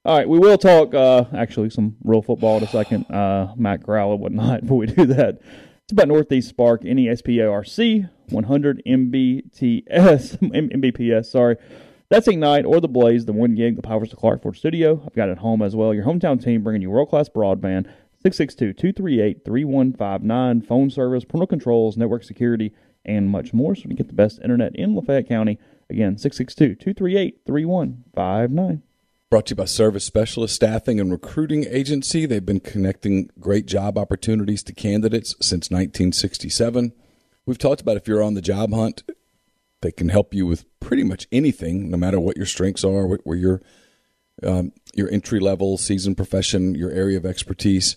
All right, we will talk uh, actually some real football in a second. Uh, Matt Corral and whatnot. Before we do that, it's about Northeast Spark E NESPARC 100 MBTS M- MBPS. Sorry, that's Ignite or the Blaze, the one gig, the powers of Clarkford Studio. I've got it at home as well. Your hometown team bringing you world class broadband. 662-238-3159, phone service, parental controls, network security, and much more. So you get the best internet in Lafayette County. Again, 662-238-3159. Brought to you by Service Specialist Staffing and Recruiting Agency. They've been connecting great job opportunities to candidates since 1967. We've talked about if you're on the job hunt, they can help you with pretty much anything, no matter what your strengths are, where your um, your entry level, seasoned profession, your area of expertise.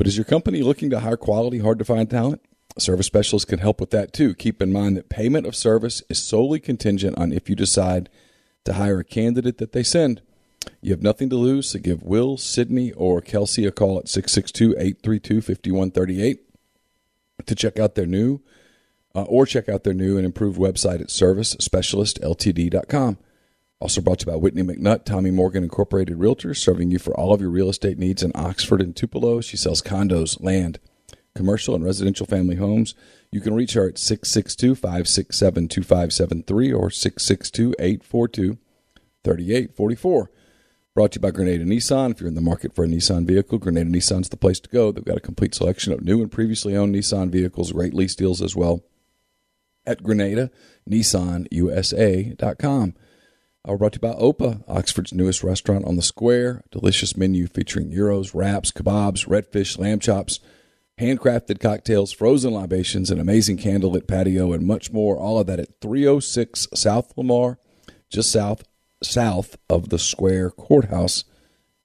But is your company looking to hire quality, hard to find talent? Service specialists can help with that too. Keep in mind that payment of service is solely contingent on if you decide to hire a candidate that they send. You have nothing to lose, so give Will, Sydney, or Kelsey a call at 662 832 5138 to check out their new uh, or check out their new and improved website at servicespecialistltd.com. Also brought to you by Whitney McNutt, Tommy Morgan Incorporated Realtors, serving you for all of your real estate needs in Oxford and Tupelo. She sells condos, land, commercial, and residential family homes. You can reach her at 662 567 2573 or 662 842 3844. Brought to you by Grenada Nissan. If you're in the market for a Nissan vehicle, Grenada Nissan's the place to go. They've got a complete selection of new and previously owned Nissan vehicles, great lease deals as well at Grenada, NissanUSA.com. Uh, brought to you by Opa, Oxford's newest restaurant on the square. Delicious menu featuring gyros, wraps, kebabs, redfish, lamb chops, handcrafted cocktails, frozen libations, an amazing candlelit patio, and much more. All of that at 306 South Lamar, just south south of the Square Courthouse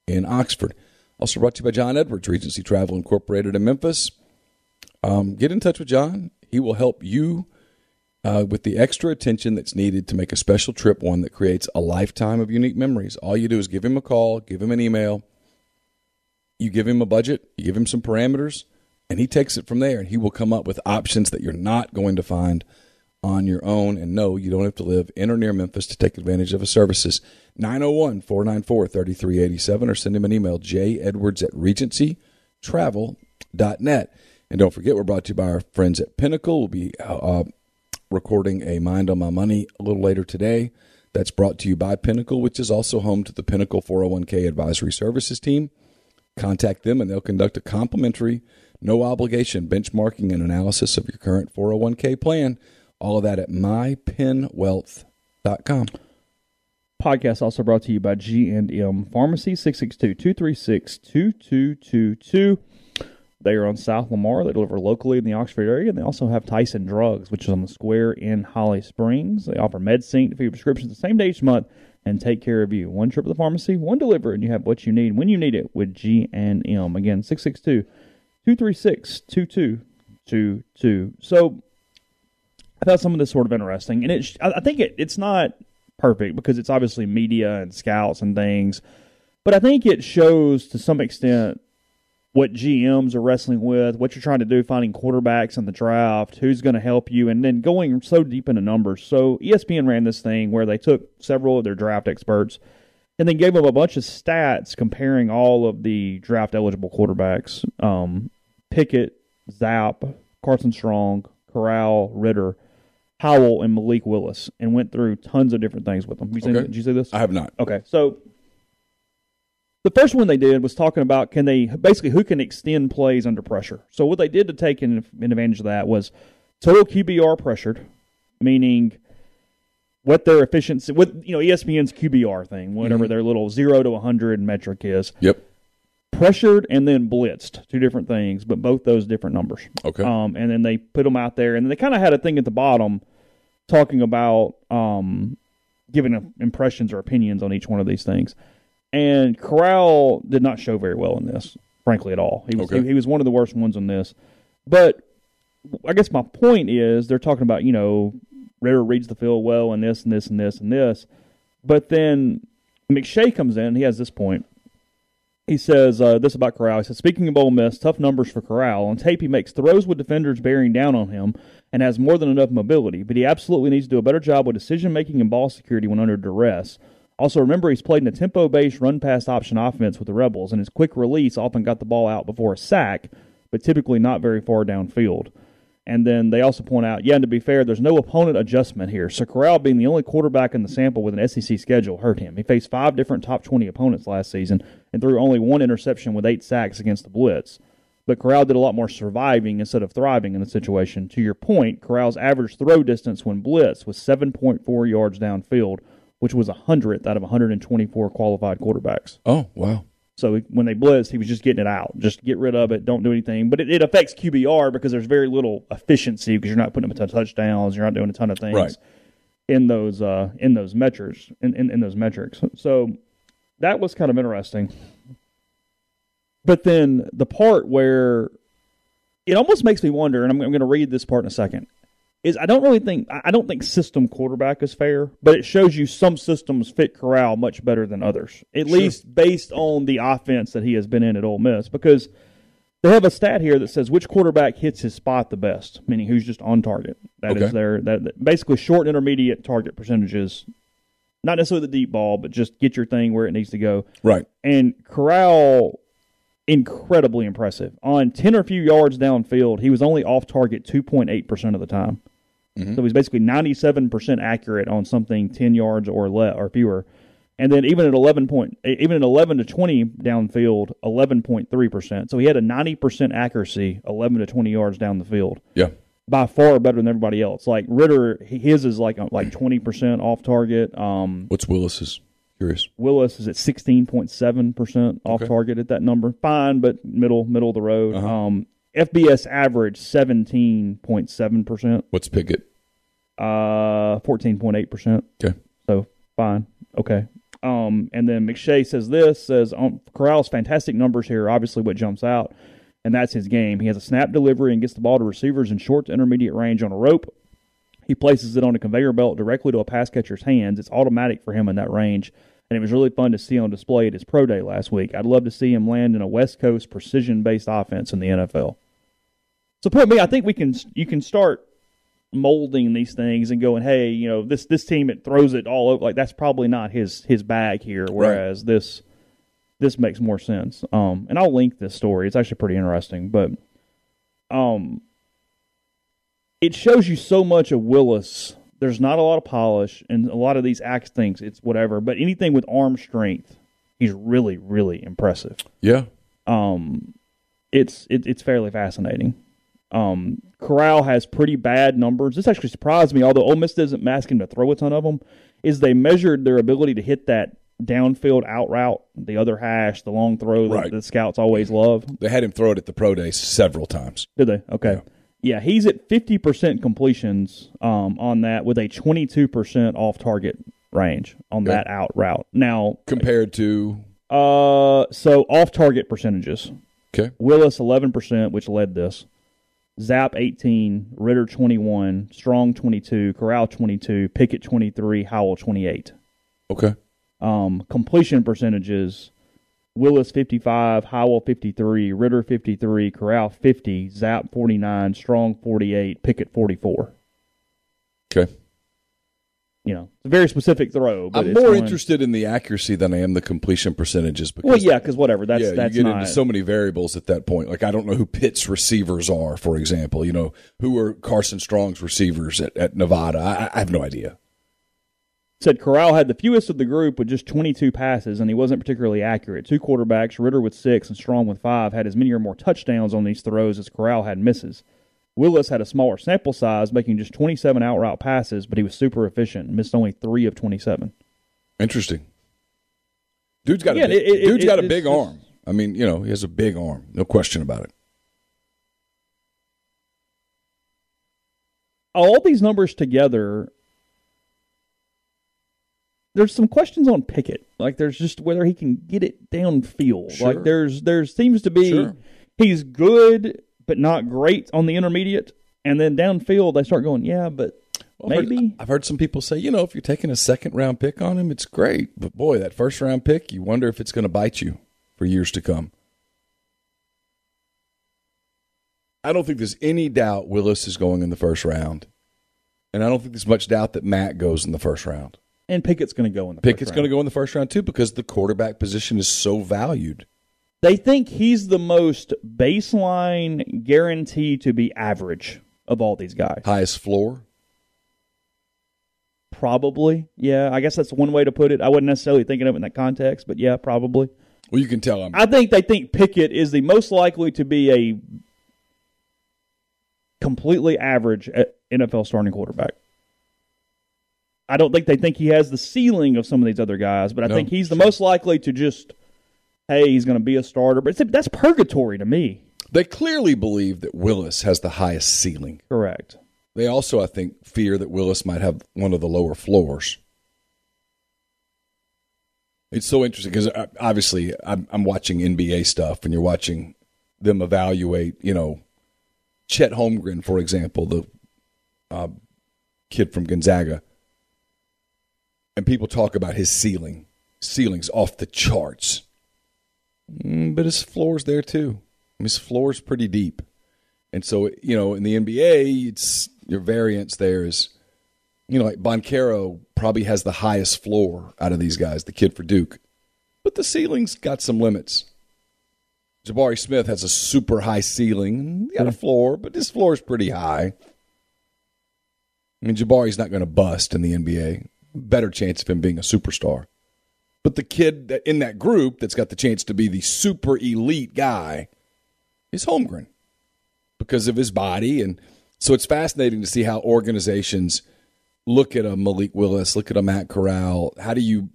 in Oxford. Also brought to you by John Edwards, Regency Travel Incorporated in Memphis. Um, get in touch with John. He will help you uh, with the extra attention that's needed to make a special trip one that creates a lifetime of unique memories. All you do is give him a call, give him an email, you give him a budget, you give him some parameters, and he takes it from there and he will come up with options that you're not going to find on your own. And no, you don't have to live in or near Memphis to take advantage of his services. 901 494 3387 or send him an email, jedwards at regencytravel.net. And don't forget, we're brought to you by our friends at Pinnacle. We'll be uh, recording a Mind on My Money a little later today. That's brought to you by Pinnacle, which is also home to the Pinnacle 401k Advisory Services team. Contact them and they'll conduct a complimentary, no obligation benchmarking and analysis of your current 401k plan. All of that at mypinwealth.com. Podcast also brought to you by G&M Pharmacy, 662-236-2222. They are on South Lamar. They deliver locally in the Oxford area. And they also have Tyson Drugs, which is on the square in Holly Springs. They offer MedSync for your prescriptions the same day each month and take care of you. One trip to the pharmacy, one delivery, and you have what you need when you need it with G&M. Again, 662-236-2222. So I thought some of this sort of interesting. And it, I think it, it's not perfect because it's obviously media and scouts and things. But I think it shows to some extent what GMs are wrestling with, what you're trying to do, finding quarterbacks in the draft, who's going to help you, and then going so deep into numbers. So ESPN ran this thing where they took several of their draft experts and then gave them a bunch of stats comparing all of the draft eligible quarterbacks um, Pickett, Zappe, Carson Strong, Corral, Ridder. Howell, and Malik Willis, and went through tons of different things with them. You Okay. seen, did you see this? I have not. Okay, so the first one they did was talking about can they basically who can extend plays under pressure. So what they did to take in, in advantage of that was total QBR pressured, meaning what their efficiency, what you know ESPN's QBR thing, whatever their little zero to hundred metric is, Yep. pressured and then blitzed, two different things, but both those different numbers. Okay. Um, and then they put them out there, and they kind of had a thing at the bottom talking about um, giving impressions or opinions on each one of these things. And Corral did not show very well in this, frankly, at all. He was Okay. he, he was one of the worst ones on this. But I guess my point is they're talking about you know Ridder reads the field well and this and this and this and this, but then McShay comes in. He has this point. He says uh, this about Corral. He says, speaking of Ole Miss, tough numbers for Corral. On tape, he makes throws with defenders bearing down on him and has more than enough mobility, but he absolutely needs to do a better job with decision making and ball security when under duress. Also, remember he's played in a tempo based run pass option offense with the Rebels, and his quick release often got the ball out before a sack, but typically not very far downfield. And then they also point out, yeah, and to be fair, there's no opponent adjustment here. So Corral, being the only quarterback in the sample with an SEC schedule, hurt him. He faced five different top 20 opponents last season and threw only one interception with eight sacks against the Blitz. But Corral did a lot more surviving instead of thriving in the situation. To your point, Corral's average throw distance when blitz was 7.4 yards downfield, which was a hundredth out of 124 qualified quarterbacks. Oh, wow. So when they blitzed, he was just getting it out. Just get rid of it. Don't do anything. But it, it affects QBR because there's very little efficiency because you're not putting up a ton of touchdowns. You're not doing a ton of things Right. in those uh, in those metrics in, in, in those metrics. So that was kind of interesting. But then the part where it almost makes me wonder, and I'm, I'm going to read this part in a second, is I don't really think I don't think system quarterback is fair, but it shows you some systems fit Corral much better than others, at least based on the offense that he has been in at Ole Miss. Because they have a stat here that says which quarterback hits his spot the best, meaning who's just on target. That is Okay. their that basically short and intermediate target percentages. Not necessarily the deep ball, but just get your thing where it needs to go Right. and Corral incredibly impressive. On 10 or few yards downfield, he was only off target 2.8% of the time. So he's basically 97% accurate on something 10 yards or le- or fewer. And then even at 11 point even at 11 to 20 downfield, 11.3%. So he had a 90% accuracy 11 to 20 yards down the field. Yeah. By far better than everybody else. Like Ridder, his is like like 20% off target. Um What's Willis's? Curious. Willis is at sixteen point seven percent off Okay. target at that number. Fine, but middle middle of the road. Uh-huh. Um, FBS average seventeen point seven percent. What's Pickett? Uh, fourteen point eight percent. Okay. So fine, okay. Um, and then McShay says this says um, Corral's fantastic numbers here. Obviously, what jumps out, and that's his game. He has a snap delivery and gets the ball to receivers in short to intermediate range on a rope. He places it on a conveyor belt directly to a pass catcher's hands. It's automatic for him in that range, and it was really fun to see on display at his pro day last week. I'd love to see him land in a West Coast precision based offense in the NFL. So, put me, I think we can you can start molding these things and going, hey, you know, this this team it throws it all over. Like that's probably not his his bag here. Whereas this this makes more sense. Um, and I'll link this story. It's actually pretty interesting, but um, it shows you so much of Willis. There's not a lot of polish, and a lot of these axe things, it's whatever. But anything with arm strength, he's really, really impressive. Yeah. Um, it's it, it's fairly fascinating. Um, Corral has pretty bad numbers. This actually surprised me, although Ole Miss doesn't ask him to throw a ton of them. Is they measured their ability to hit that downfield out route, the other hash, the long throw that Right. the scouts always love. They had him throw it at the pro day several times. Did they? Okay. Yeah, he's at 50% completions um, on that with a 22% off target range on that out route. Now, Compared to uh, so off target percentages. okay, Willis 11%, which led this. Zappe 18, Ridder 21, Strong 22, Corral 22, Pickett 23, Howell 28. okay, Um, completion percentages Willis 55, Howell 53, Ridder 53, Corral 50, Zappe 49, Strong 48, Pickett 44. okay. You know, it's a very specific throw. But I'm more one- interested in the accuracy than I am the completion percentages. Because Well, yeah, because whatever. That's yeah, that's you get not. into so many variables at that point. Like I don't know who Pitt's receivers are, for example. You know who are Carson Strong's receivers at, at Nevada. I, I have no idea. said Corral had the fewest of the group with just 22 passes, and he wasn't particularly accurate. Two quarterbacks, Ridder with six and Strong with five, had as many or more touchdowns on these throws as Corral had misses. Willis had a smaller sample size, making just 27 out route passes, but he was super efficient, missed only three of 27. Interesting. Dude's got a big, it- it- dude's it- got a big arm. I mean, you know, he has a big arm, no question about it. All these numbers together, there's some questions on Pickett. Like there's just whether he can get it downfield. Sure. Like there's there seems to be Sure. he's good but not great on the intermediate, and then downfield they start going, yeah, but Well, I've heard- maybe. I've heard some people say, you know, if you're taking a second round pick on him, it's great. But boy, that first round pick, you wonder if it's going to bite you for years to come. I don't think there's any doubt Willis is going in the first round. And I don't think there's much doubt that Matt goes in the first round. And Pickett's going to go in the Pickett's going to go in the first round too because the quarterback position is so valued. They think he's the most baseline guarantee to be average of all these guys. Highest floor. Probably, yeah. I guess that's one way to put it. I wasn't necessarily thinking of it in that context, but yeah, probably. Well, you can tell I'm I think they think Pickett is the most likely to be a completely average uh, NFL starting quarterback. I don't think they think he has the ceiling of some of these other guys, but I No, think he's the sure. most likely to just, hey, he's going to be a starter. But it's, that's purgatory to me. They clearly believe that Willis has the highest ceiling. Correct. They also, I think, fear that Willis might have one of the lower floors. It's so interesting because obviously I'm, I'm watching NBA stuff, and you're watching them evaluate. You know, Chet Holmgren, for example, the uh, kid from Gonzaga, and people talk about his ceiling. Ceiling's off the charts, Mm, but his floor's there too. His floor's pretty deep. And so, you know, in the NBA, it's your variance there is, you know, like Banchero probably has the highest floor out of these guys, the kid for Duke. But the ceiling's got some limits. Jabari Smith has a super high ceiling. He got a floor, but his floor is pretty high. I mean, Jabari's not going to bust in the NBA. Better chance of him being a superstar. But the kid in that group that's got the chance to be the super elite guy is Holmgren because of his body. And so it's fascinating to see how organizations look at a Malik Willis, look at a Matt Corral. How do you,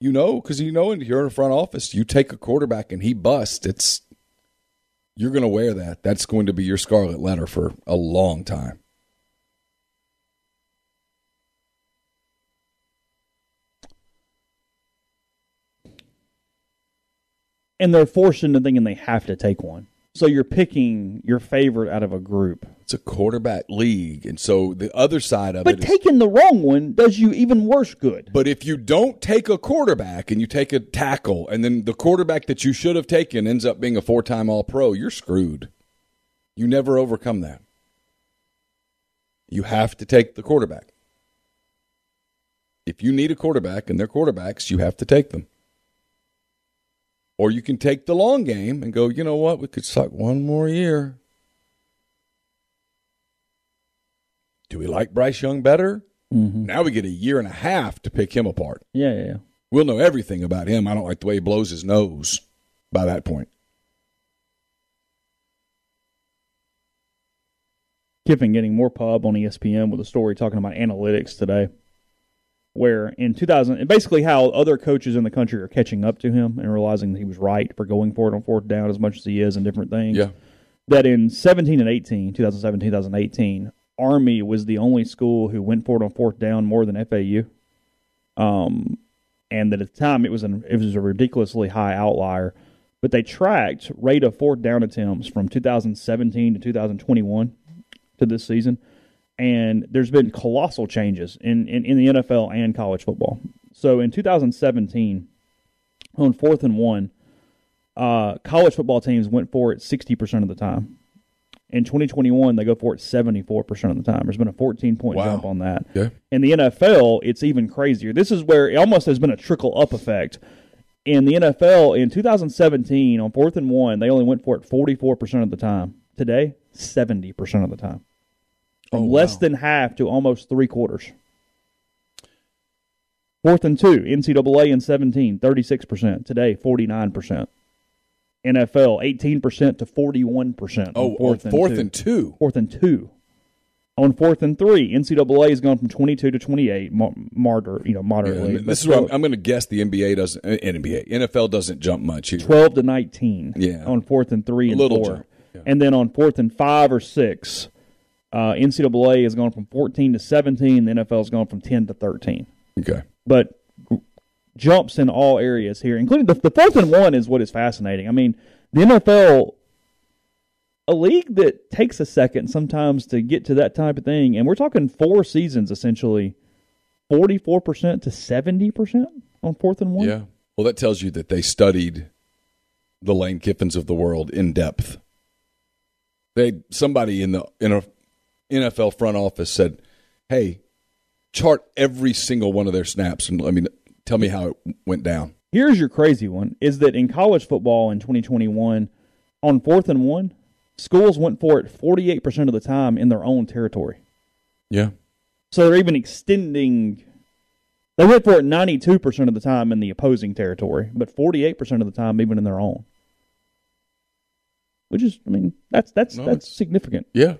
you know, because you know, and you're in the front office, you take a quarterback and he busts, it's, you're going to wear that. That's going to be your scarlet letter for a long time. And they're forced into thinking they have to take one. So you're picking your favorite out of a group. It's a quarterback league. And so the other side of it But it is- taking the wrong one does you even worse good. But if you don't take a quarterback and you take a tackle, and then the quarterback that you should have taken ends up being a four time All Pro, you're screwed. You never overcome that. You have to take the quarterback. If you need a quarterback and they're quarterbacks, you have to take them. Or you can take the long game and go, you know what, we could suck one more year. Do we like Bryce Young better? Mm-hmm. Now we get a year and a half to pick him apart. Yeah, yeah, yeah. We'll know everything about him. I don't like the way he blows his nose by that point. Kiffin getting more pub on ESPN with a story talking about analytics today, where in 2000, and basically how other coaches in the country are catching up to him and realizing that he was right for going for it on fourth down as much as he is and different things. Yeah. That in 17 and 18, 2017, 2018, Army was the only school who went for it on fourth down more than FAU. Um, and that at the time it was an it was a ridiculously high outlier. But they tracked rate of fourth down attempts from 2017 to 2021 to this season, and there's been colossal changes in, in, in the NFL and college football. So in 2017, on fourth and one, uh, college football teams went for it 60% of the time. In 2021, they go for it 74% of the time. There's been a 14 point Wow. jump on that. Yeah. In the NFL, it's even crazier. This is where it almost has been a trickle up effect. In the NFL, in 2017, on fourth and one, they only went for it 44% of the time. Today, 70% of the time. From Oh, less wow. than half to almost three quarters. Fourth and two, NCAA in 17, 36%. Today, 49%. NFL, 18% to 41%. Oh, fourth, fourth and, and two. Fourth and two. On fourth and three, NCAA has gone from 22 to 28, mo- martyr, you know, moderately. and this is what I'm, I'm going to guess the NBA doesn't, uh, NBA, NFL doesn't jump much here. 12 to 19 Yeah. on fourth and three A and little four. yeah. And then on fourth and five or six, uh, NCAA has gone from 14 to 17. The NFL has gone from 10 to 13. Okay. But jumps in all areas here, including the, the fourth and one is what is fascinating. I mean, the NFL, a league that takes a second sometimes to get to that type of thing, and we're talking four seasons essentially, 44% to 70% on fourth and one. Yeah. Well, that tells you that they studied the Lane Kiffins of the world in depth. They somebody in the in a NFL front office said, "Hey, chart every single one of their snaps and let me tell me how it went down." Here's your crazy one is that in college football in 2021, on fourth and one, schools went for it 48% of the time in their own territory. Yeah. So they're even extending. They went for it 92% of the time in the opposing territory, but 48% of the time even in their own. Which is, I mean, that's that's No, that's significant Yeah.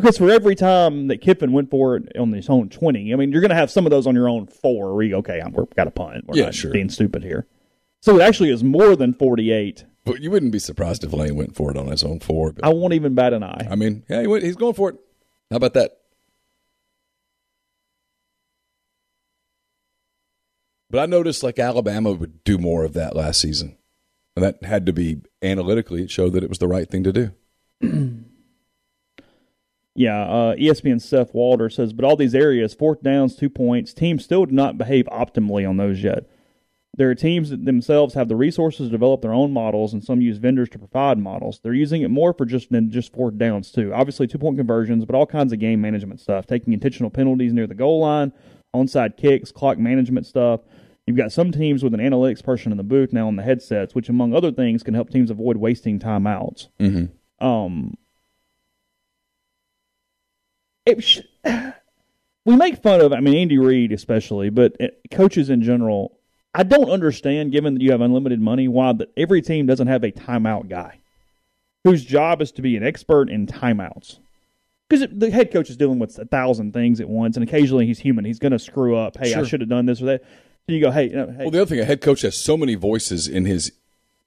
Because for every time that Kiffin went for it on his own 20, I mean, you're going to have some of those on your own four where you go, okay, I'm, we've got a punt. We're Yeah, not sure. being stupid here. So it actually is more than 48. But you wouldn't be surprised if Lane went for it on his own four. I won't even bat an eye. I mean, yeah, he went, he's going for it. How about that? But I noticed like Alabama would do more of that last season. And that had to be analytically, it showed that it was the right thing to do. Yeah, uh, ESPN Seth Walder says, but all these areas, fourth downs, two points, teams still do not behave optimally on those yet. There are teams that themselves have the resources to develop their own models, and some use vendors to provide models. They're using it more for just than just fourth downs too. Obviously, two point conversions, but all kinds of game management stuff, taking intentional penalties near the goal line, onside kicks, clock management stuff. You've got some teams with an analytics person in the booth now on the headsets, which, among other things, can help teams avoid wasting timeouts. Mm-hmm. Um, it sh- we make fun of, I mean, Andy Reid especially, but uh, coaches in general. I don't understand, given that you have unlimited money, why that every team doesn't have a timeout guy whose job is to be an expert in timeouts. Because the head coach is dealing with a thousand things at once, and occasionally he's human. He's going to screw up. Hey, I should have done this or that. So you go, hey, hey Well, the other thing, a head coach has so many voices in his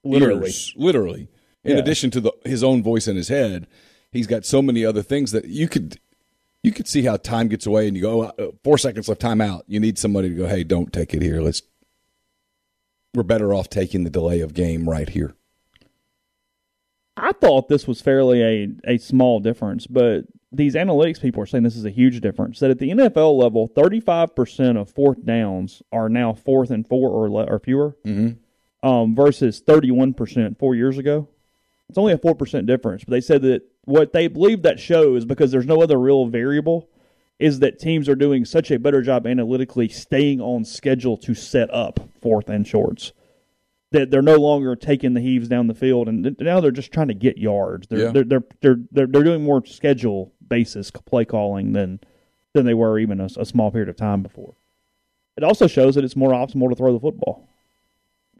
Literally. ears, literally. In Yeah. addition to the, his own voice in his head, he's got so many other things that you could you could see how time gets away, and you go uh, four seconds left, time out. You need somebody to go, hey, don't take it here. Let's. We're better off taking the delay of game right here. I thought this was fairly a, a small difference, but these analytics people are saying this is a huge difference. That at the NFL level, 35% of fourth downs are now fourth and four or, le- or fewer, Mhm. um, versus 31% four years ago. It's only a 4% difference. But they said that what they believe that shows, because there's no other real variable, is that teams are doing such a better job analytically staying on schedule to set up fourth and shorts. That they're no longer taking the heaves down the field, and now they're just trying to get yards. They're Yeah. they're, they're they're they're they're doing more schedule basis play calling than than they were even a, a small period of time before. It also shows that it's more optimal to throw the football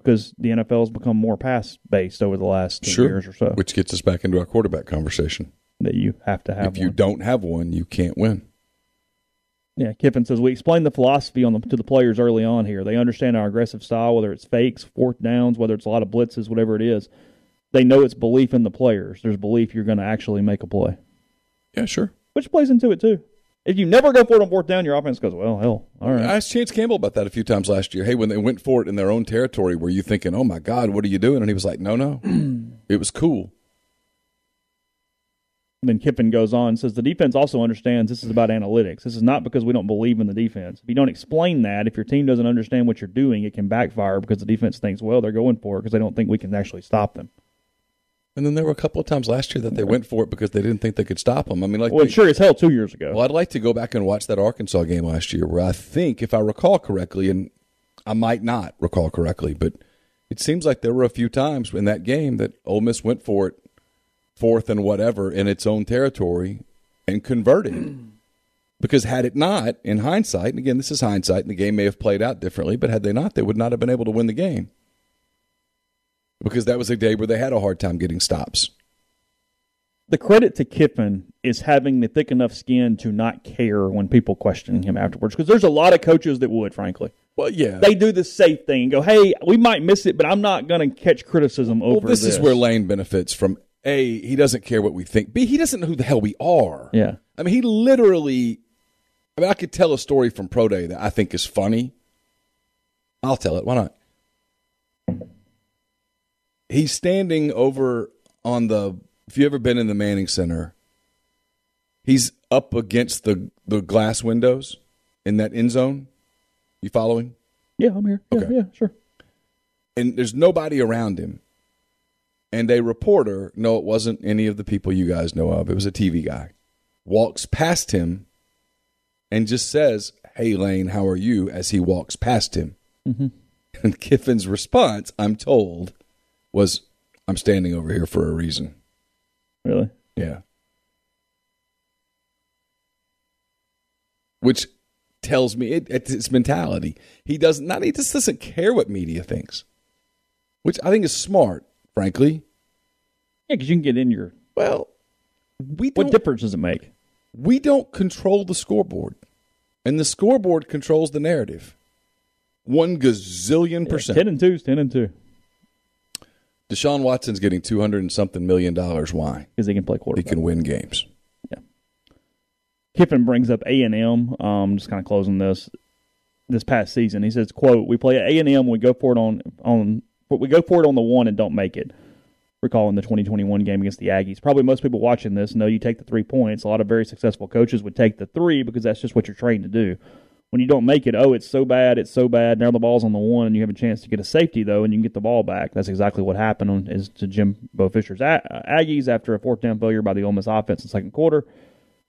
because the NFL has become more pass based over the last 10 years or so. Which gets us back into our quarterback conversation. that you have to have if you don't have one, you can't win. Yeah, Kiffin says we explained the philosophy on the, to the players early on here. They understand our aggressive style, whether it's fakes, fourth downs, whether it's a lot of blitzes, whatever it is. They know it's belief in the players. There's belief you're going to actually make a play, Yeah, sure. which plays into it too. If you never go for it on fourth down, your offense goes, well, hell, all right. I asked Chance Campbell about that a few times last year. Hey, when they went for it in their own territory, were you thinking, "Oh my God, what are you doing?" And he was like, "No, no, it was cool." Then Kiffin goes on and says the defense also understands this is about analytics. This is not because we don't believe in the defense. If you don't explain that, if your team doesn't understand what you're doing, it can backfire because the defense thinks, well, they're going for it because they don't think we can actually stop them. And then there were a couple of times last year that they went for it because they didn't think they could stop them. I mean, like, Well, we- sure as hell two years ago. well, I'd like to go back and watch that Arkansas game last year, where I think, if I recall correctly, and I might not recall correctly, but it seems like there were a few times in that game that Ole Miss went for it, fourth and whatever, in its own territory, and converted. Because had it not, in hindsight, and again, this is hindsight, and the game may have played out differently, but had they not, they would not have been able to win the game. Because that was a day where they had a hard time getting stops. the credit to Kiffin is having the thick enough skin to not care when people question him afterwards. Because there's a lot of coaches that would, frankly. Well, yeah. They do the safe thing and go, "Hey, we might miss it, but I'm not going to catch criticism over Well, this, is where Lane benefits from A, he doesn't care what we think. B, he doesn't know who the hell we are. Yeah. I mean, he literally I mean, I could tell a story from Pro Day that I think is funny. I'll tell it. Why not? He's standing over on the if you ever been in the Manning Center, he's up against the the glass windows in that end zone. You following? Yeah, I'm here. Yeah, Okay. yeah, sure. and there's nobody around him. And a reporter, no, it wasn't any of the people you guys know of. It was a TV guy. Walks past him and just says, "Hey, Lane, how are you?" As he walks past him. Mm-hmm. And Kiffin's response, I'm told, was, "I'm standing over here for a reason." Really? Yeah. Which tells me it, it's his mentality. He doesn't he just doesn't care what media thinks, which I think is smart, frankly. Yeah, because you can get in your. Well, we What difference does it make? we don't control the scoreboard, and the scoreboard controls the narrative. One gazillion percent. Ten and two is ten and two Deshaun Watson's getting two hundred and something million dollars. Why? because he can play quarterback. He can win games. Yeah. Kiffin brings up A and M. Um, just kind of closing this. This past season, he says, "quote We play A and M. We go for it on on we go for it on the one and don't make it." Recalling the 2021 game against the Aggies, probably most people watching this know you take the three points. A lot of very successful coaches would take the three because that's just what you're trained to do. When you don't make it, oh, it's so bad, it's so bad. Now the ball's on the one, and you have a chance to get a safety though, and you can get the ball back. That's exactly what happened on, is to Jim Bo Fisher's A- uh, Aggies after a fourth down failure by the Ole Miss offense in the second quarter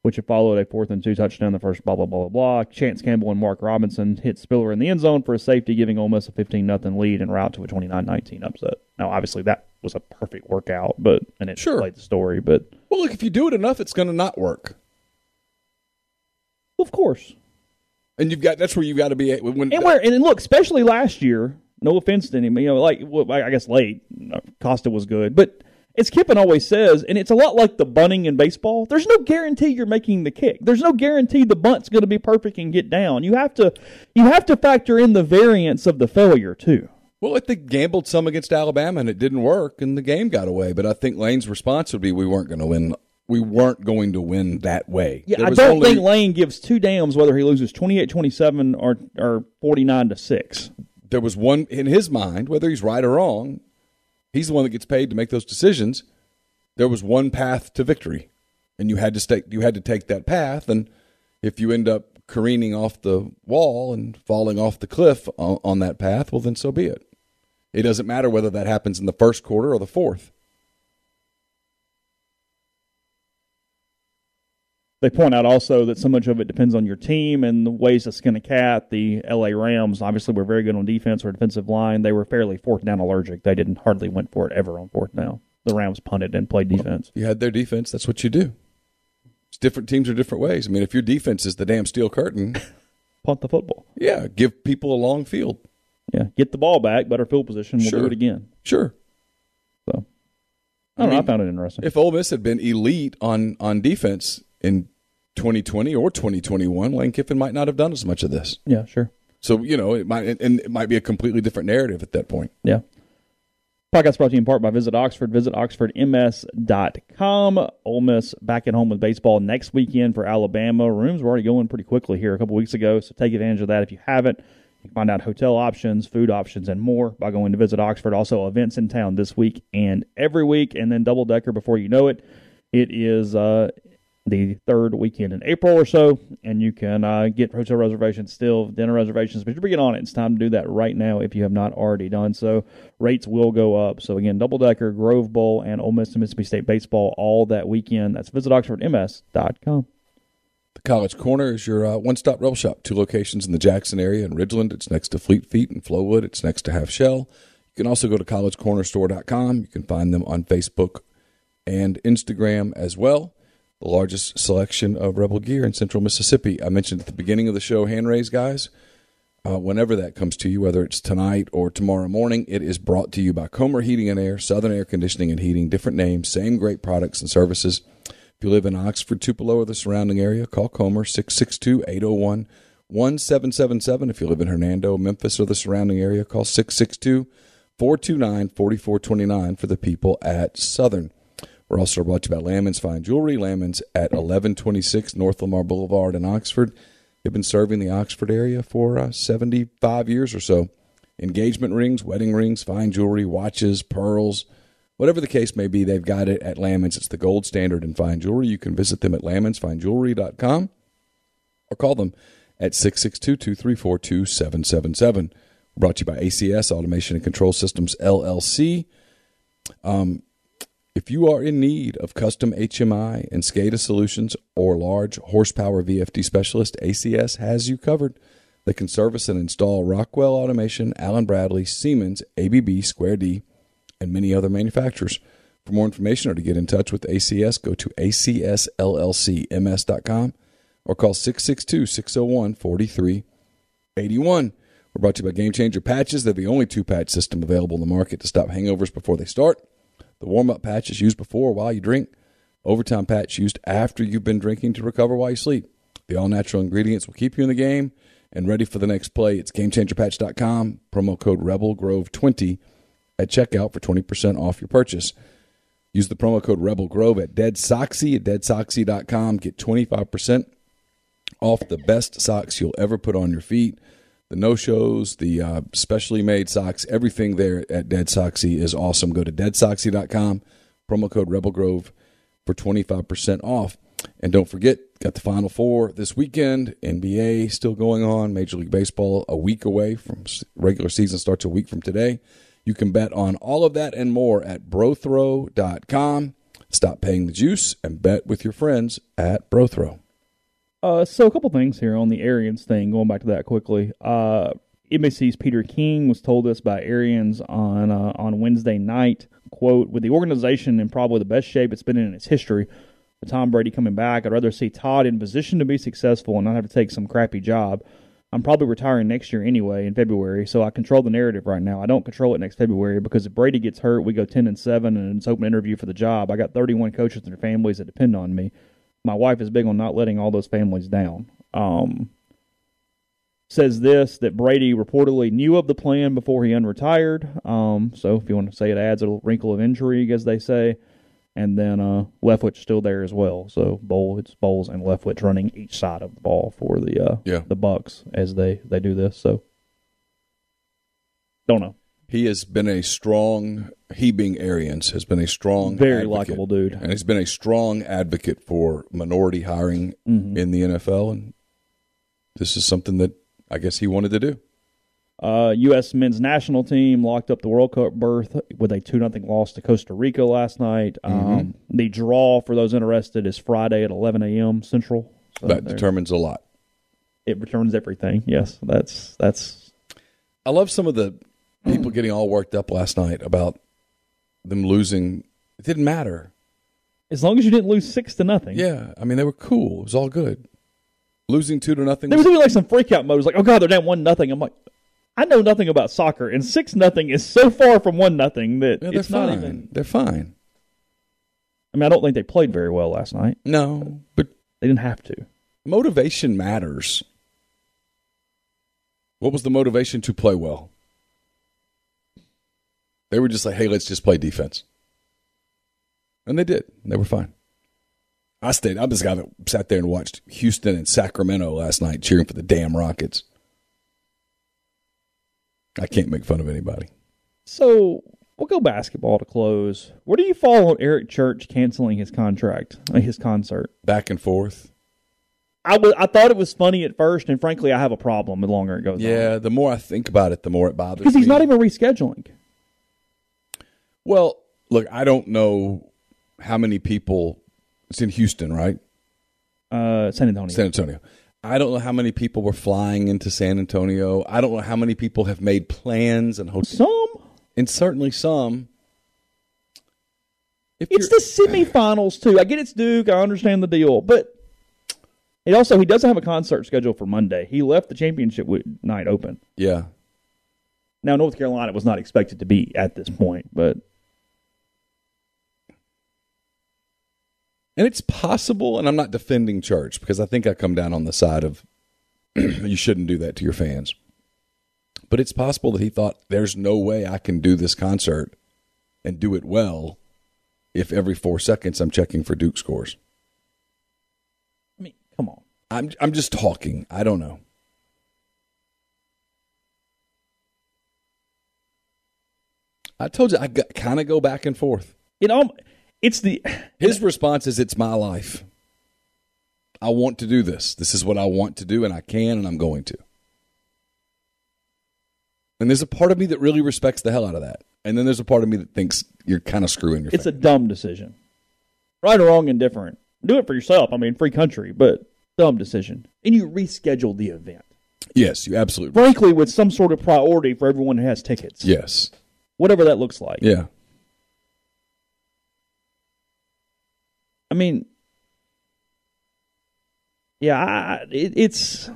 which had followed a fourth and two touchdown, the first blah, blah, blah, blah, blah. Chance Campbell and Mark Robinson hit Spiller in the end zone for a safety, giving Ole Miss a 15 nothing lead and route to a 29 19 upset. Now, obviously, that was a perfect workout, but and it Sure. played the story, but Well, look, if you do it enough, it's going to not work. of course. And you've got that's where you've got to be when And where and look, especially last year. No offense to him, you know, like well, I guess late uh, Costa was good, but as Kiffin always says, and it's a lot like the bunting in baseball. There's no guarantee you're making the kick. There's no guarantee the bunt's going to be perfect and get down. You have to, you have to factor in the variance of the failure too. Well, like they gambled some against Alabama and it didn't work and the game got away. But I think Lane's response would be we weren't going to win. We weren't going to win that way. Yeah, I don't only- think Lane gives two damns whether he loses 28-27 or or 49 to six. there was one in his mind, whether he's right or wrong, he's the one that gets paid to make those decisions. There was one path to victory, and you had to stay, you had to take that path. And if you end up careening off the wall and falling off the cliff on, on that path, well, then so be it. It doesn't matter whether that happens in the first quarter or the fourth. They point out also that so much of it depends on your team and the ways to skin a cat. The LA Rams obviously were very good on defense or defensive line. They were fairly fourth down allergic. They didn't hardly went for it ever on fourth down. The Rams punted and played defense. You had their defense. That's what you do. It's different teams are different ways. I mean, if your defense is the damn steel curtain, Punt the football. yeah, give people a long field. Yeah, get the ball back, better field position. We'll Sure. do it again. Sure. So I don't know. I found it interesting. If Ole Miss had been elite on on defense in 2020 or 2021, Lane Kiffin might not have done as much of this. yeah, sure. So you know, it might and it might be a completely different narrative at that point. Yeah. Podcast brought to you in part by Visit Oxford. Visit oxfordms.com. Ole Miss back at home with baseball next weekend for Alabama. Rooms were already going pretty quickly here a couple weeks ago, so take advantage of that if you haven't. You can find out hotel options, food options, and more by going to Visit Oxford. Also, events in town this week and every week, and then double decker before you know it. It is uh, the third weekend in April or so, and you can uh, get hotel reservations still, dinner reservations, but you're get on it. It's time to do that right now if you have not already done so. Rates will go up. So again, double decker, Grove Bowl, and Ole Miss and Mississippi State baseball all that weekend. That's visit oxfordms.com. The College Corner is your uh, one-stop rebel shop. Two locations in the Jackson area in Ridgeland. It's next to Fleet Feet and Flowwood. It's next to Half Shell. You can also go to collegecornerstore.com. You can find them on Facebook and Instagram as well. The largest selection of Rebel gear in Central Mississippi. I mentioned at the beginning of the show, hand raise guys. Uh, whenever that comes to you, whether it's tonight or tomorrow morning, it is brought to you by Comer Heating and Air, Southern Air Conditioning and Heating. Different names, same great products and services. If you live in Oxford, Tupelo, or the surrounding area, call Comer 662 801 1777. If you live in Hernando, Memphis, or the surrounding area, call 662 429 4429 for the people at Southern. We're also brought to you by Lamons Fine Jewelry. Lamons at 1126 North Lamar Boulevard in Oxford. They've been serving the Oxford area for uh, 75 years or so. Engagement rings, wedding rings, fine jewelry, watches, pearls, whatever the case may be, they've got it at Lamons. It's the gold standard in fine jewelry. You can visit them at lamonsfinejewelry.com or call them at 662-234-2777. Brought to you by ACS Automation and Control Systems LLC. Um, if you are in need of custom HMI and SCADA solutions or large horsepower VFD specialist, ACS has you covered. They can service and install Rockwell Automation, Allen Bradley, Siemens, ABB, Square D, and many other manufacturers. For more information or to get in touch with ACS, go to acsllcms.com or call 662 601 4381. We're brought to you by Game Changer Patches. They're the only two patch system available in the market to stop hangovers before they start. The warm up patch is used before while you drink. Overtime patch used after you've been drinking to recover while you sleep. The all natural ingredients will keep you in the game and ready for the next play. It's GameChangerPatch.com. Promo code RebelGrove20 at checkout for 20% off your purchase. Use the promo code Rebel Grove at DeadSoxy at deadsoxy.com. Get 25% off the best socks you'll ever put on your feet. The no shows, the uh, specially made socks, everything there at Dead Soxy is awesome. Go to deadsoxy.com, promo code Rebel Grove for 25% off. And don't forget, got the Final Four this weekend. NBA still going on. Major League Baseball a week away from regular season starts a week from today. You can bet on all of that and more at brothrow.com. Stop paying the juice and bet with your friends at Brothrow. Uh, so a couple things here on the Arians thing. Going back to that quickly. Uh, NBC's Peter King was told this by Arians on uh, on Wednesday night. "Quote: With the organization in probably the best shape it's been in its history, with Tom Brady coming back, I'd rather see Todd in position to be successful and not have to take some crappy job. I'm probably retiring next year anyway in February, so I control the narrative right now. I don't control it next February because if Brady gets hurt, we go 10 and 7 and it's open interview for the job. I got 31 coaches and their families that depend on me. My wife is big on not letting all those families down. Um, says this that Brady reportedly knew of the plan before he unretired. Um, so if you want to say it adds a little wrinkle of intrigue, as they say. And then uh, Leftwich still there as well. So Bowl, it's Bowles and Leftwich running each side of the ball for the uh, Yeah. the Bucs as they they do this. So don't know. He has been a strong, he being Arians, has been a strong, Very likable dude. And he's been a strong advocate for minority hiring Mm-hmm. in the NFL. And this is something that I guess he wanted to do. Uh, U.S. men's national team locked up the World Cup berth with a 2 0 loss to Costa Rica last night. Um, the draw, for those interested, is Friday at 11 a.m. Central. So that determines a lot. it returns everything. Yes, that's that's I love some of the people getting all worked up last night about them losing. It didn't matter. as long as you didn't lose six to nothing. Yeah, I mean they were cool. It was all good. Losing two to nothing. There Was, was even like some freak out mode. It was like, oh god, they're down one nothing. I'm like, I know nothing about soccer, and six nothing is so far from one nothing that yeah, they're it's not fine. even. They're fine. I mean, I don't think they played very well last night. No, but They didn't have to. motivation matters. What was the motivation to play well? They were just like, "Hey, let's just play defense," and they did. They were fine. I stayed. I'm this guy that sat there and watched Houston and Sacramento last night, cheering for the damn Rockets. I can't make fun of anybody. So we'll go basketball to close. Where do you fall on Eric Church canceling his contract, uh, his concert? Back and forth. I I thought it was funny at first, and frankly, I have a problem the longer it goes on. Yeah, the more I think about it, the more it bothers me. because he's me. not even rescheduling. Well, look, I don't know how many people. It's in Houston, right? Uh, San Antonio. San Antonio. I don't know how many people were flying into San Antonio. I don't know how many people have made plans and hotels, Some. and certainly some. If It's the semifinals too. I get it's Duke. I understand the deal, but it also he doesn't have a concert scheduled for Monday. He left the championship night open. yeah. Now North Carolina was not expected to be at this point, but And it's possible, and I'm not defending church because I think I come down on the side of you shouldn't do that to your fans. But it's possible that he thought there's no way I can do this concert and do it well if every four seconds I'm checking for Duke scores. I mean, come on. I'm I'm just talking. I don't know. I told you I kind of go back and forth. You know, it's the His response is, "It's my life. I want to do this. This is what I want to do, and I can, and I'm going to." And there's a part of me that really respects the hell out of that, and then there's a part of me that thinks you're kind of screwing your. it's a dumb decision. Right or wrong, indifferent. Do it for yourself. I mean, free country, but dumb decision. And you reschedule the event. yes, you absolutely. Frankly, with some sort of priority for everyone who has tickets. Yes, Whatever that looks like. yeah. I mean, yeah, I, it, it's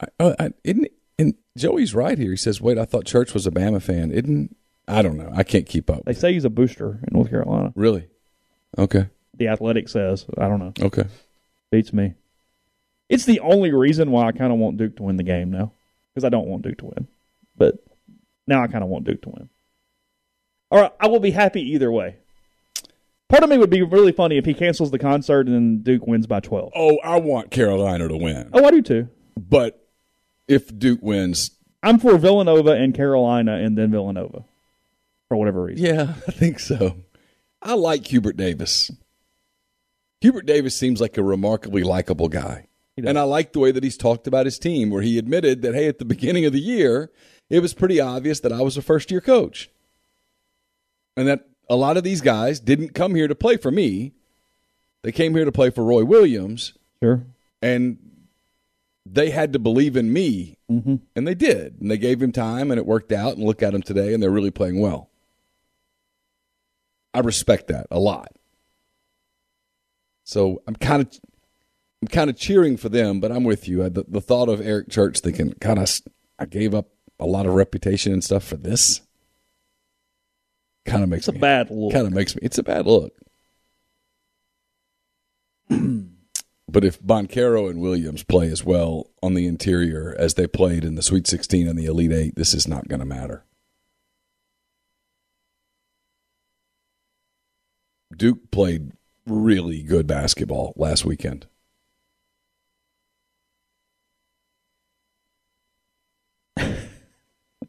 I, I, I- isn't and Joey's right here. He says, "Wait, I thought Church was a Bama fan." Isn't I don't know. I can't keep up. they say he's a booster in North Carolina. Really? Okay. The Athletic says I don't know. Okay. Beats me. It's the only reason why I kind of want Duke to win the game now, because I don't want Duke to win, but now I kind of want Duke to win. All right, I will be happy either way. Part of me would be really funny if he cancels the concert and then Duke wins by twelve. Oh, I want Carolina to win, Oh, I do too. but if Duke wins, I'm for Villanova and Carolina and then Villanova for whatever reason. yeah, I think so. I like Hubert Davis. Hubert Davis seems like a remarkably likable guy. And I like the way that he's talked about his team, where he admitted that, hey, at the beginning of the year, it was pretty obvious that I was a first year coach. And that a lot of these guys didn't come here to play for me. They came here to play for Roy Williams, Sure. and they had to believe in me. Mm-hmm. And they did. And they gave him time, and it worked out. And look at them today, and they're really playing well. I respect that a lot. So I'm kind of I'm kind of cheering for them, but I'm with you. The, the thought of Eric Church thinking, God, I gave up a lot of reputation and stuff for this, kind of makes It's a bad look. Kind of makes me. It's a bad look. but if Banchero and Williams play as well on the interior as they played in the Sweet 16 and the Elite Eight, this is not going to matter. Duke played really good basketball last weekend.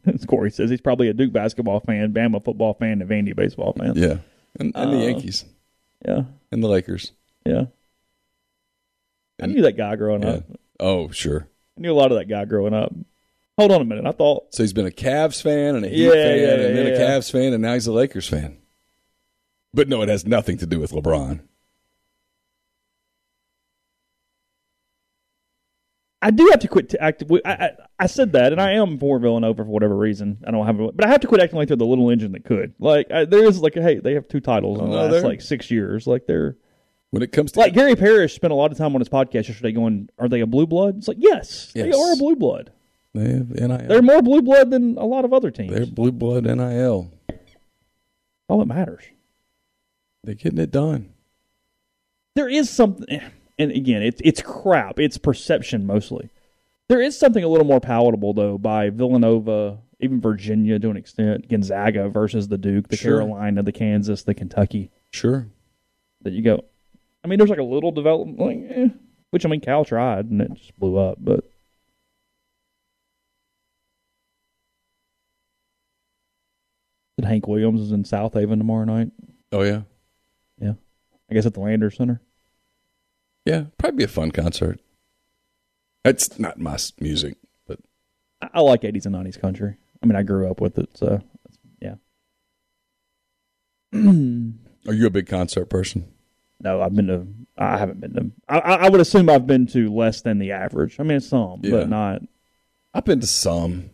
As Corey says, he's probably a Duke basketball fan, Bama football fan, and Vandy baseball fan. Yeah, and, and the Uh, Yankees Yeah. and the Lakers. Yeah. I knew that guy growing Yeah. up. Oh, sure. I knew a lot of that guy growing up. Hold on a minute. I thought So he's been a Cavs fan and a Heat Yeah, fan yeah, and then a. Cavs fan and now he's a Lakers fan. But no, it has nothing to do with LeBron. I do have to quit to act. I, I I said that, and I am for Villanova for whatever reason. I don't have, a, but I have to quit acting like they're the little engine that could. Like I, there is like, hey, they have two titles in the last like six years. Like they're When it comes to like Gary Parrish spent a lot of time on his podcast yesterday going, "Are they a blue blood?" It's like yes, they are a blue blood. they have NIL. They're more blue blood than a lot of other teams. They're blue blood NIL. All that matters. They're getting it done. there is something, and again, it's it's crap. It's perception mostly. There is something a little more palatable though by Villanova, even Virginia to an extent, Gonzaga versus the Duke, the Sure. Carolina, the Kansas, the Kentucky. Sure. That you go. I mean, there's like a little development, like, eh, which I mean, Cal tried and it just blew up, but. That Hank Williams is in Southaven tomorrow night. Oh yeah. Yeah, I guess at the Landers Center. Yeah. Probably be a fun concert. It's not my music, but I, like 80s and 90s country. I mean, I grew up with it, so yeah. are you a big concert person? No, I've been to. I haven't been to. I, I would assume I've been to less than the average. I mean, some, Yeah. but not. I've been to some.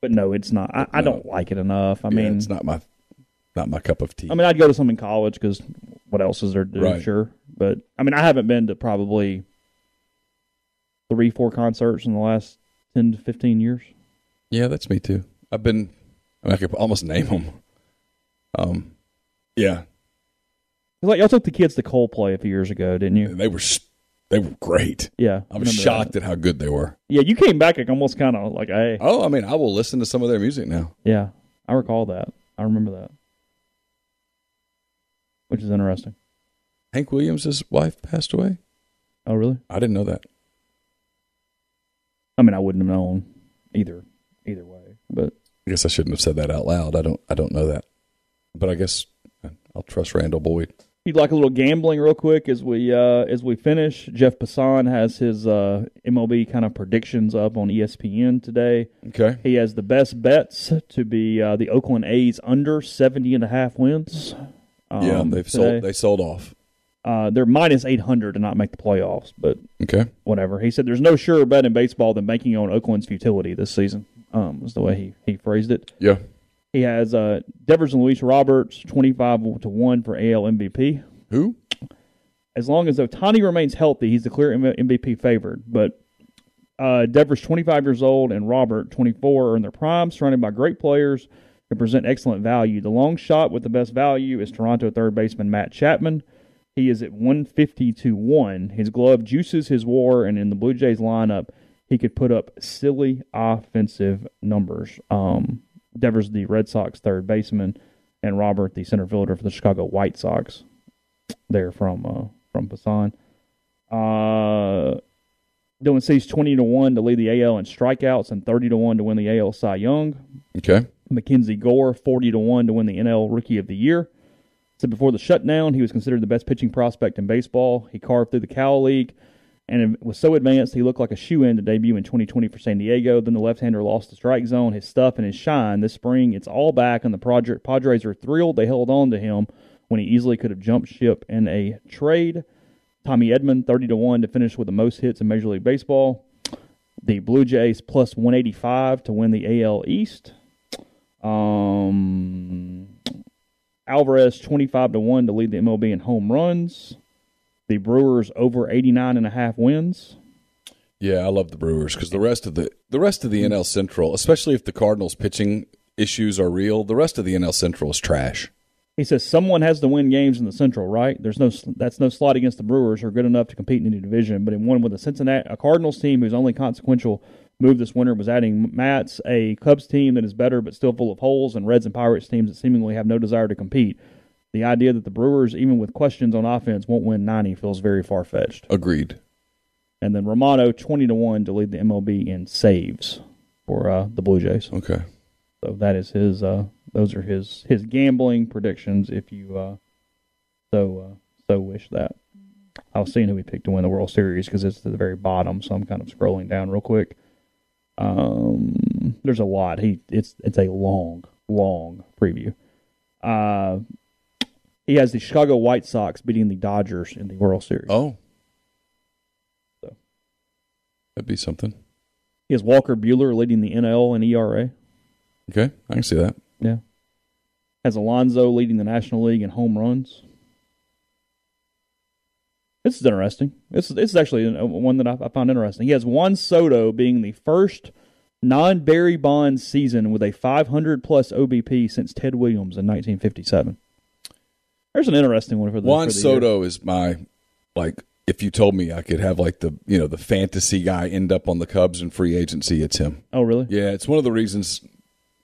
But no, it's not. I, I don't like it enough. I Yeah, mean, it's not my not my cup of tea. I mean, I'd go to some in college because what else is there to do? Right. Sure, but I mean, I haven't been to probably three, four concerts in the last ten to fifteen years. yeah, that's me too. I've been. I, mean, I could almost name them. Um, yeah, Like y'all took the kids to Coldplay a few years ago, didn't you? they were they were great. Yeah, I was shocked that. at how good they were. Yeah, you came back like almost kind of like, hey, Oh, I mean, I will listen to some of their music now. Yeah, I recall that. I remember that, which is interesting. Hank Williams' wife passed away. Oh, really? I didn't know that. I mean, I wouldn't have known either, either way. But I guess I shouldn't have said that out loud. I don't. I don't know that. But I guess I'll trust Randall Boyd. you'd like a little gambling real quick as we uh, as we finish. Jeff Passan has his uh, MLB kind of predictions up on ESPN today. Okay. He has the best bets to be uh, the Oakland A's under 70 and a half wins. Um, yeah, they've today. sold. They sold off. Uh, they're minus 800 to not make the playoffs, but Okay. whatever. He said there's no surer bet in baseball than banking on Oakland's futility this season. Um, was the way he, he phrased it. Yeah. He has uh, Devers and Luis Roberts 25 to 1 for AL MVP. Who? As long as Ohtani remains healthy, he's the clear MVP favored. But uh, Devers, 25 years old, and Robert, 24, are in their prime, surrounded by great players who present excellent value. The long shot with the best value is Toronto third baseman Matt Chapman. He is at 150 to 1. His glove juices his war, and in the Blue Jays lineup, he could put up silly offensive numbers. Um, Devers, the Red Sox third baseman, and Robert, the center fielder for the Chicago White Sox. There from uh, from Passan. Uh, Dylan Cease twenty to one to lead the AL in strikeouts and thirty to one to win the AL Cy Young. Okay. Mackenzie Gore, 40 to 1 to win the NL Rookie of the Year. Said before the shutdown, he was considered the best pitching prospect in baseball. He carved through the Cal League and was so advanced he looked like a shoe in to debut in 2020 for San Diego. Then the left hander lost the strike zone, his stuff, and his shine. This spring, it's all back, and the Padre- Padres are thrilled they held on to him when he easily could have jumped ship in a trade. Tommy Edman, 30 to 1 to finish with the most hits in Major League Baseball. The Blue Jays plus 185 to win the AL East. Um, Alvarez 25 to 1 to lead the MLB in home runs. The Brewers over 89 and a half wins. Yeah, I love the Brewers because the rest of the the rest of the NL Central, especially if the Cardinals pitching issues are real, the rest of the NL Central is trash. He says someone has to win games in the Central, right? There's no that's no slot against the Brewers who are good enough to compete in any division, but in one with a Cincinnati a Cardinals team whose only consequential move this winter was adding Matz, a Cubs team that is better but still full of holes, and Reds and Pirates teams that seemingly have no desire to compete. The idea that the Brewers, even with questions on offense, won't win 90 feels very far fetched. Agreed. And then Romano 20 to 1 to lead the MLB in saves for uh, the Blue Jays. Okay. So that is his uh those are his his gambling predictions if you uh so uh so wish that. I was seeing who he picked to win the World Series because it's at the very bottom, so I'm kind of scrolling down real quick. Um, there's a lot. He it's it's a long, long preview. Uh, he has the Chicago White Sox beating the Dodgers in the World Series. Oh. So. That'd be something. He has Walker Buehler leading the NL in ERA. Okay, I can see that. Yeah. Has Alonso leading the National League in home runs. This is interesting. This is, this is actually uh, one that I, I found interesting. He has Juan Soto being the first non Barry Bonds season with a 500 plus OBP since Ted Williams in 1957. There's an interesting one for the Juan for the Soto year. is my like. If you told me I could have like the you know the fantasy guy end up on the Cubs in free agency, it's him. Oh, really? Yeah, it's one of the reasons.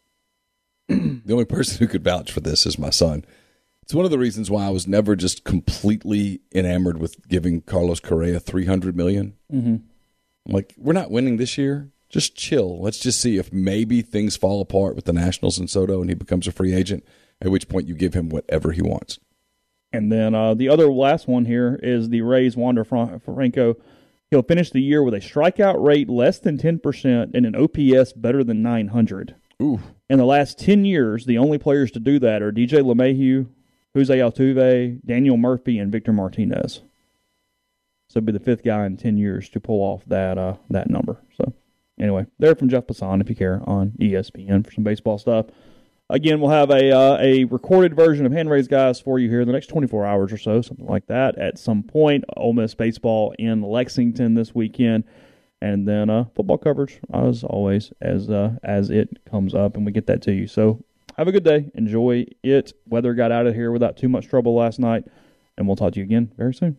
the only person who could vouch for this is my son. It's one of the reasons why I was never just completely enamored with giving Carlos Correa three hundred million. Mm-hmm. Like we're not winning this year. Just chill. Let's just see if maybe things fall apart with the Nationals and Soto, and he becomes a free agent. At which point you give him whatever he wants. And then uh, the other last one here is the Rays Wander Fran- Franco. He'll finish the year with a strikeout rate less than 10% and an OPS better than 900. Ooh, In the last 10 years, the only players to do that are DJ LeMahieu, Jose Altuve, Daniel Murphy, and Victor Martinez. So be the fifth guy in 10 years to pull off that uh, that number. So anyway, there from Jeff Passan, if you care, on ESPN for some baseball stuff. Again, we'll have a uh, a recorded version of Hand Raised Guys for you here in the next 24 hours or so, something like that. At some point, Ole Miss baseball in Lexington this weekend, and then uh, football coverage as always as uh, as it comes up, and we get that to you. So have a good day, enjoy it. Weather got out of here without too much trouble last night, and we'll talk to you again very soon.